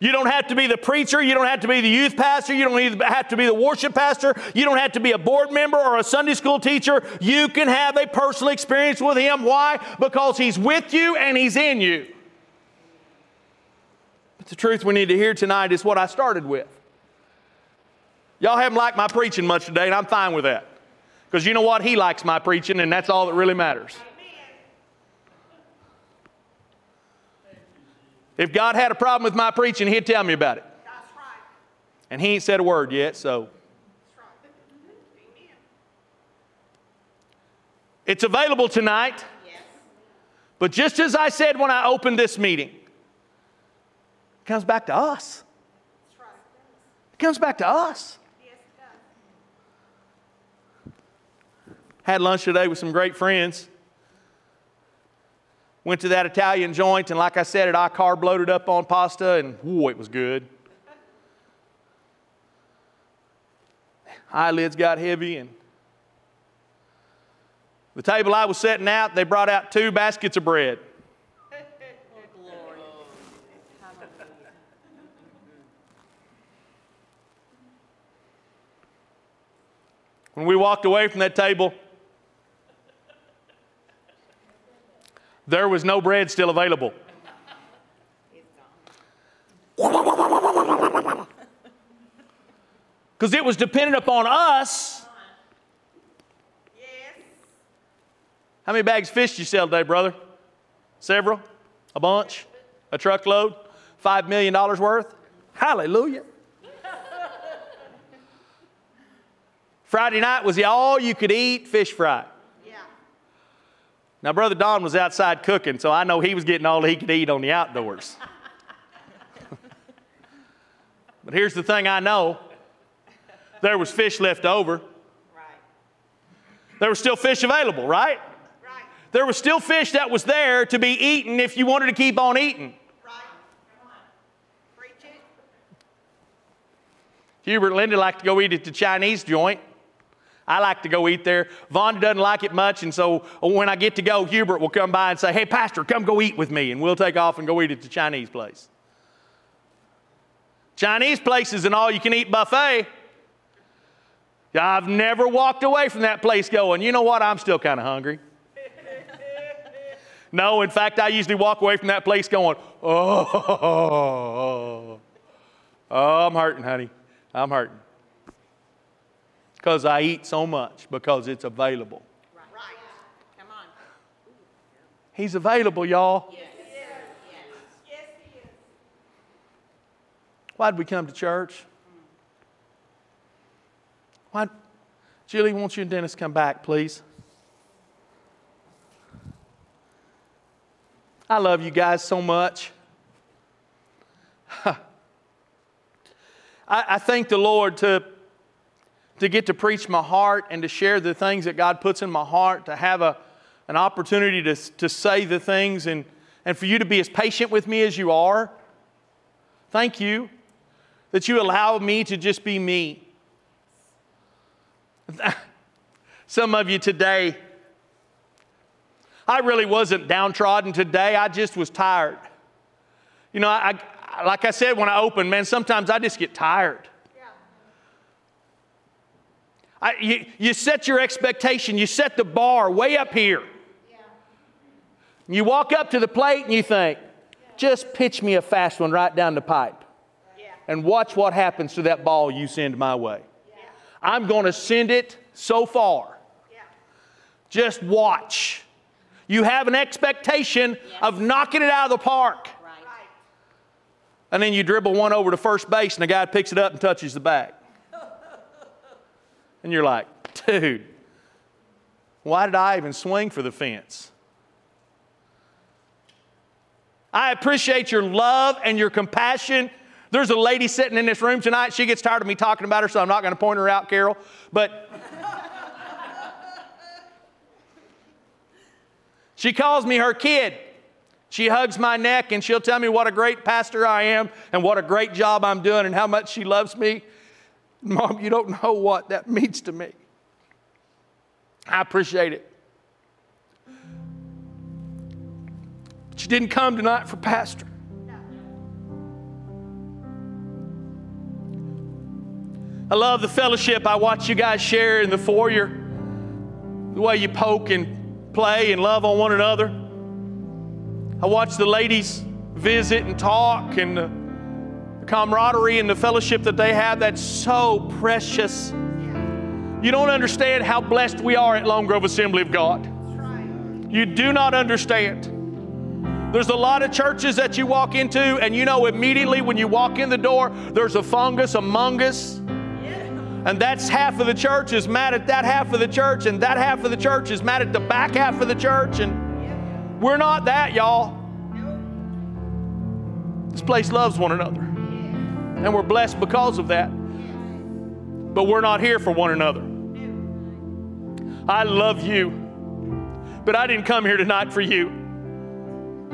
You don't have to be the preacher. You don't have to be the youth pastor. You don't have to be the worship pastor. You don't have to be a board member or a Sunday school teacher. You can have a personal experience with Him. Why? Because He's with you and He's in you. But the truth we need to hear tonight is what I started with. Y'all haven't liked my preaching much today, and I'm fine with that. Because you know what? He likes my preaching, and that's all that really matters. If God had a problem with my preaching, He'd tell me about it. That's right. And He ain't said a word yet, so. That's right. It's available tonight, Yes. but just as I said when I opened this meeting, it comes back to us. Right. It comes back to us. Yes, it does. Had lunch today with some great friends. Went to that Italian joint, and like I said, it I carb loaded up on pasta, and whoa, it was good. Eyelids got heavy, and the table I was setting out, they brought out two baskets of bread. When we walked away from that table, there was no bread still available. Because it was dependent upon us. How many bags of fish did you sell today, brother? Several? A bunch? A truckload? Five million dollars worth? Hallelujah. Friday night was the all you could eat fish fry. Now, Brother Don was outside cooking, so I know he was getting all he could eat on the outdoors. but here's the thing I know there was fish left over. Right. There was still fish available, right? Right. There was still fish that was there to be eaten if you wanted to keep on eating. Right. Come on. Preach it. Hubert and Linda like to go eat at the Chinese joint. I like to go eat there. Vonda doesn't like it much, and so when I get to go, Hubert will come by and say, Hey, Pastor, come go eat with me, and we'll take off and go eat at the Chinese place. Chinese place is an all you can eat buffet. I've never walked away from that place going, You know what? I'm still kind of hungry. no, in fact, I usually walk away from that place going, Oh, oh I'm hurting, honey. I'm hurting because I eat so much because it's available. Right. Right. Come on. He's available, y'all. Yes. Yes. Yes, he is. Why'd we come to church? Why? Julie, won't you and Dennis come back, please? I love you guys so much. I, I thank the Lord to, to get to preach my heart and to share the things that God puts in my heart, to have a, an opportunity to, to say the things and, and for you to be as patient with me as you are. Thank you that you allow me to just be me. Some of you today, I really wasn't downtrodden today. I just was tired. You know, I, I, like I said when I opened, man, sometimes I just get tired. I, you, you set your expectation, you set the bar way up here. Yeah. You walk up to the plate and you think, just pitch me a fast one right down the pipe Yeah. and watch what happens to that ball you send my way. Yeah. I'm going to send it so far. Yeah. Just watch. You have an expectation of knocking it out of the park. Right. And then you dribble one over to first base and the guy picks it up and touches the bag. And you're like, dude, why did I even swing for the fence? I appreciate your love and your compassion. There's a lady sitting in this room tonight. She gets tired of me talking about her, so I'm not going to point her out, Carol. But she calls me her kid. She hugs my neck and she'll tell me what a great pastor I am and what a great job I'm doing and how much she loves me. Mom, you don't know what that means to me. I appreciate it. But you didn't come tonight for pastor. I love the fellowship I watch you guys share in the foyer, the way you poke and play and love on one another. I watch the ladies visit and talk and camaraderie and the fellowship that they have that's so precious. You don't understand how blessed we are at Lone Grove Assembly of God. You do not understand. There's a lot of churches that you walk into, and you know immediately when you walk in the door, there's a fungus among us. And that's half of the church is mad at that half of the church, and that half of the church is mad at the back half of the church. And we're not that, y'all. This place loves one another. And we're blessed because of that. But we're not here for one another. I love you, but I didn't come here tonight for you.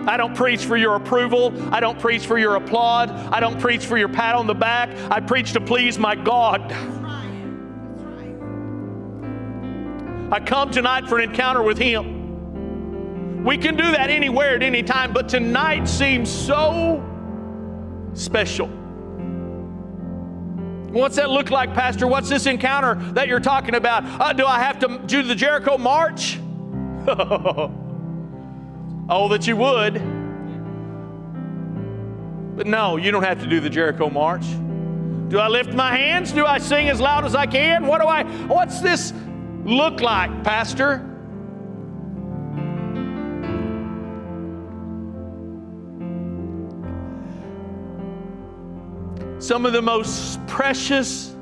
I don't preach for your approval. I don't preach for your applaud. I don't preach for your pat on the back. I preach to please my God. I come tonight for an encounter with Him. We can do that anywhere at any time, but tonight seems so special. What's that look like, Pastor? What's this encounter that you're talking about? Uh, do I have to do the Jericho March? oh, that you would. But no, you don't have to do the Jericho March. Do I lift my hands? Do I sing as loud as I can? What do I, what's this look like, Pastor? Some of the most precious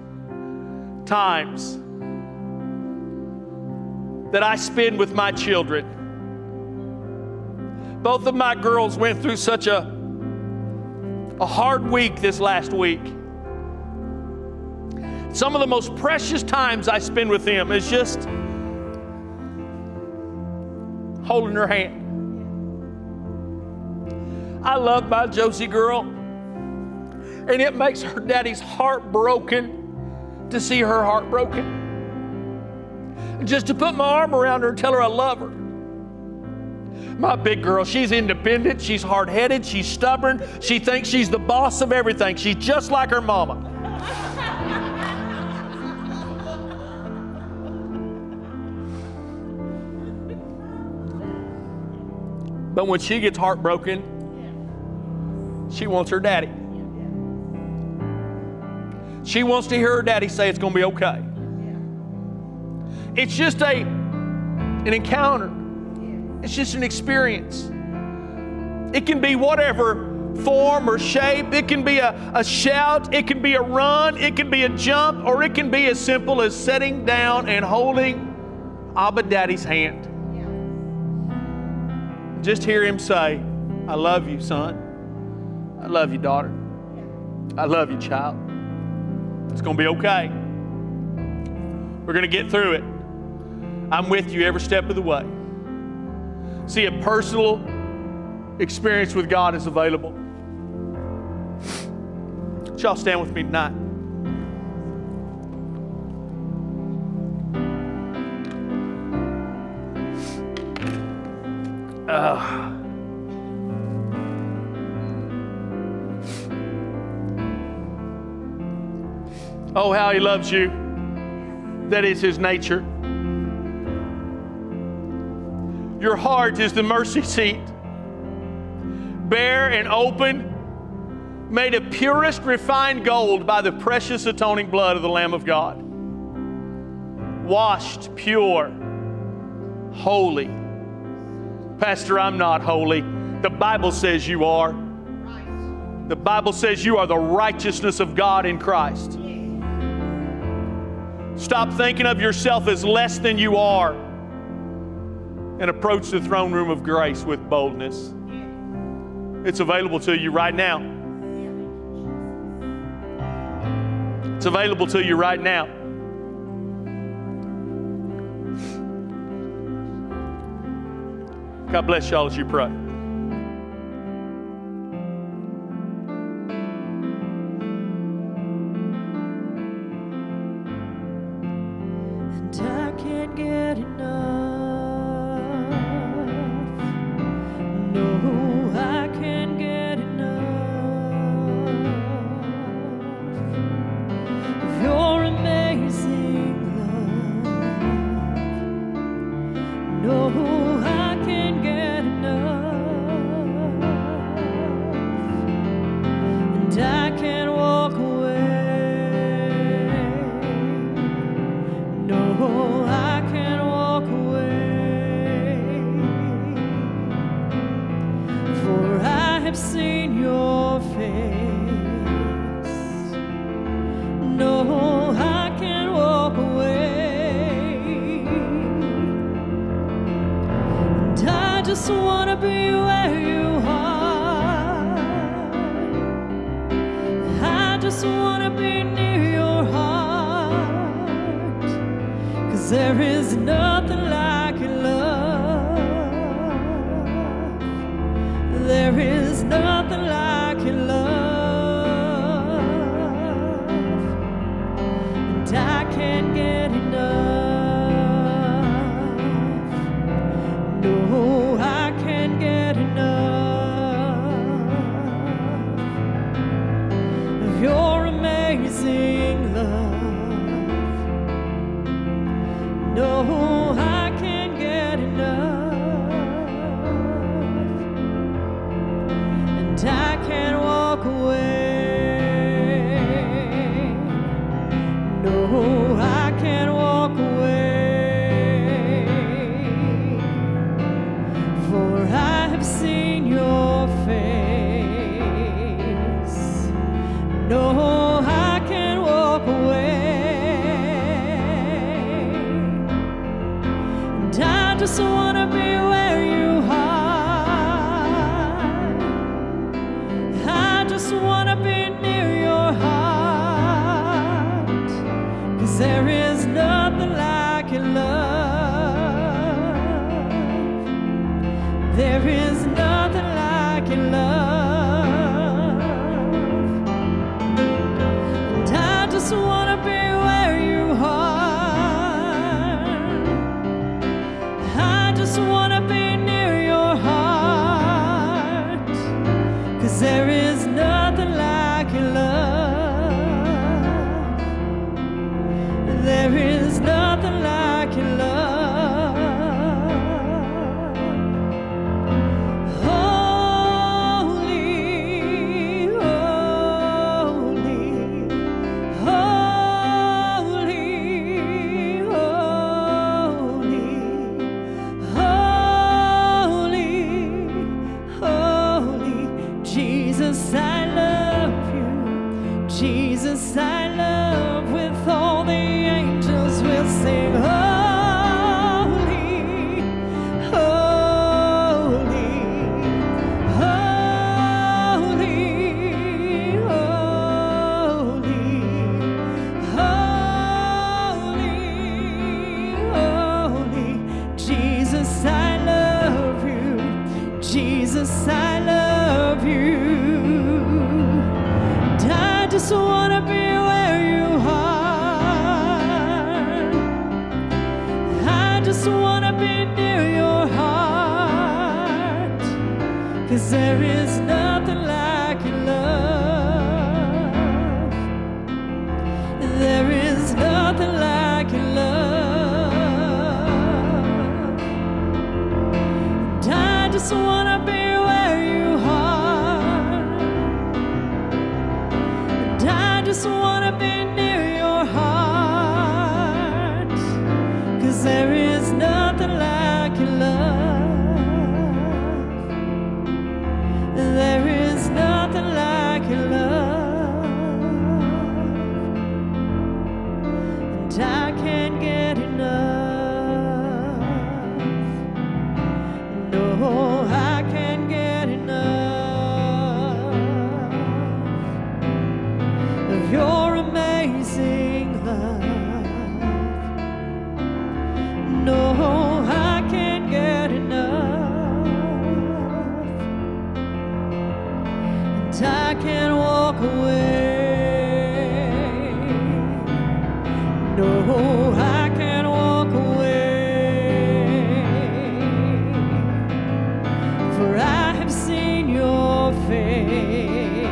times that I spend with my children. Both of my girls went through such a, a hard week this last week. Some of the most precious times I spend with them is just holding her hand. I love my Josie girl, and it makes her daddy's heart broken to see her heart broken. Just to put my arm around her and tell her I love her. My big girl, she's independent, she's hard headed, she's stubborn, she thinks she's the boss of everything. She's just like her mama. But when she gets heartbroken, she wants her daddy. She wants to hear her daddy say it's going to be okay. It's just a an encounter. It's just an experience. It can be whatever form or shape. It can be a, a shout, it can be a run, it can be a jump, or it can be as simple as sitting down and holding Abba Daddy's hand. Just hear him say, I love you, son. I love you, daughter. I love you, child. It's going to be okay. We're going to get through it. I'm with you every step of the way. See, a personal experience with God is available. Y'all stand with me tonight. Uh, oh, how he loves you. That is his nature. Your heart is the mercy seat, bare and open, made of purest refined gold by the precious atoning blood of the Lamb of God. Washed, pure, holy. Pastor, I'm not holy. The Bible says you are. The Bible says you are the righteousness of God in Christ. Stop thinking of yourself as less than you are and approach the throne room of grace with boldness. It's available to you right now. It's available to you right now. God bless y'all as you pray. Is nothing like your love. Face.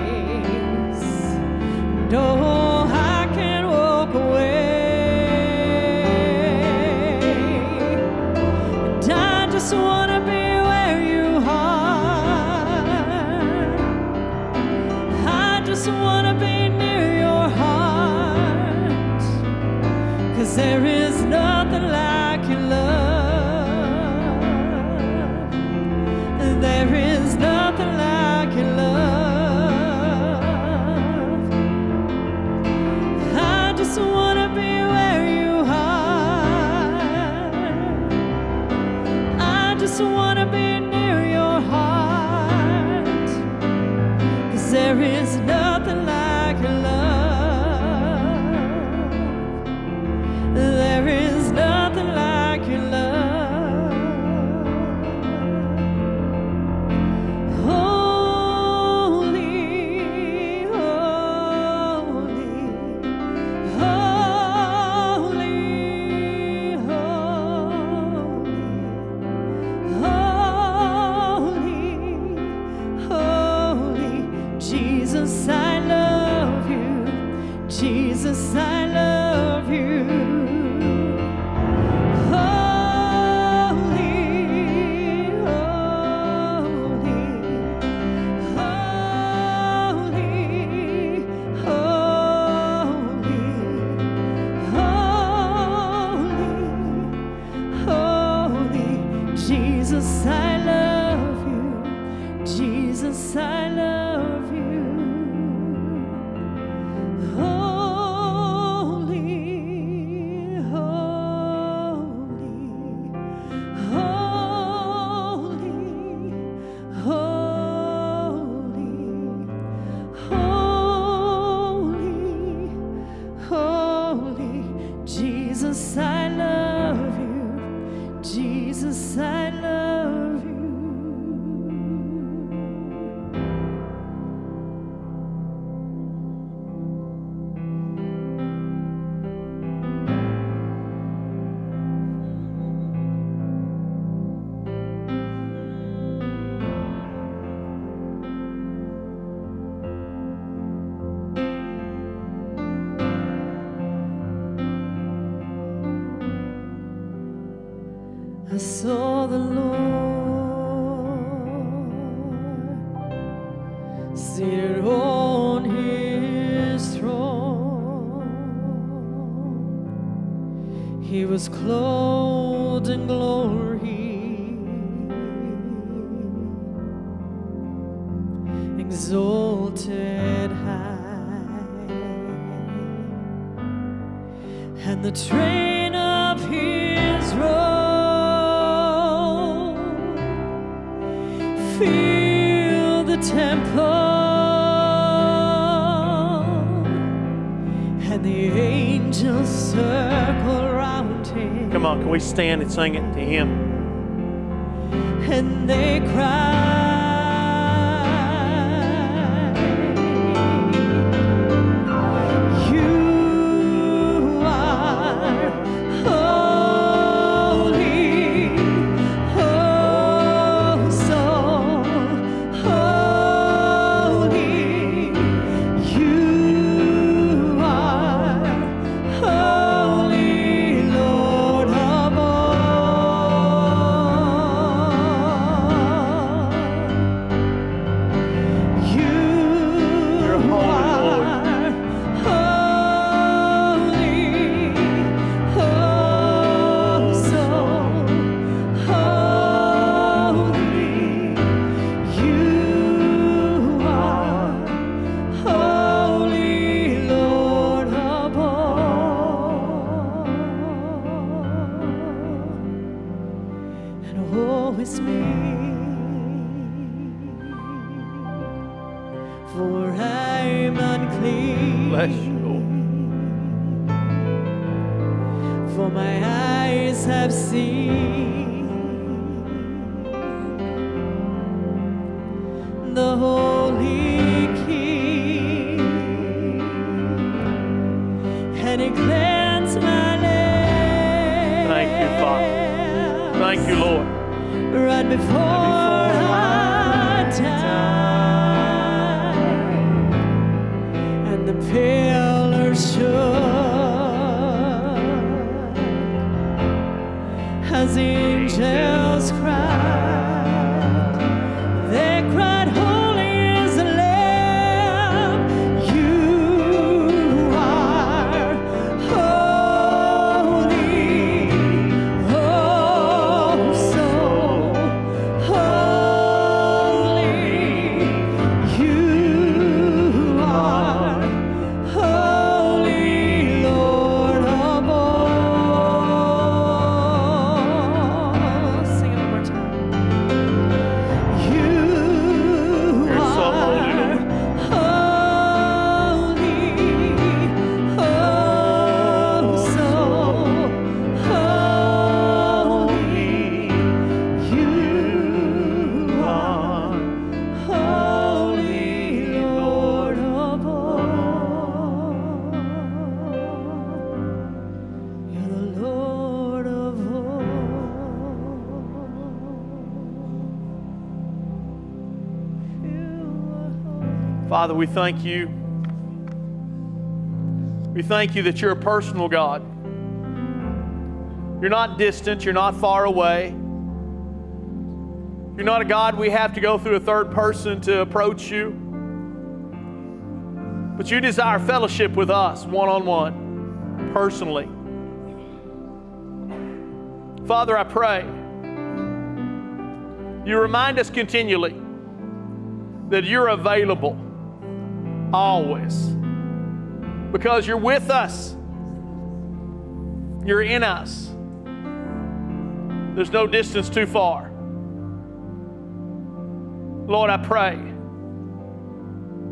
I saw the Lord. stand and sing it to Him. we thank you. We thank you that you're a personal God. You're not distant, you're not far away. You're not a God we have to go through a third person to approach you. But you desire fellowship with us one on one, personally. Father, I pray you remind us continually that you're available always because you're with us, you're in us. There's no distance too far. Lord, I pray,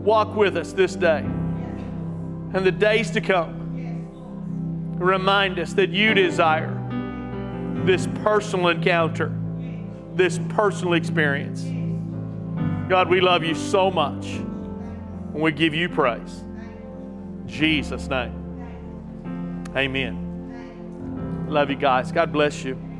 walk with us this day and the days to come. Remind us that you desire this personal encounter, this personal experience. God, we love you so much, and we give you praise. Jesus' name. Amen. Love you guys. God bless you.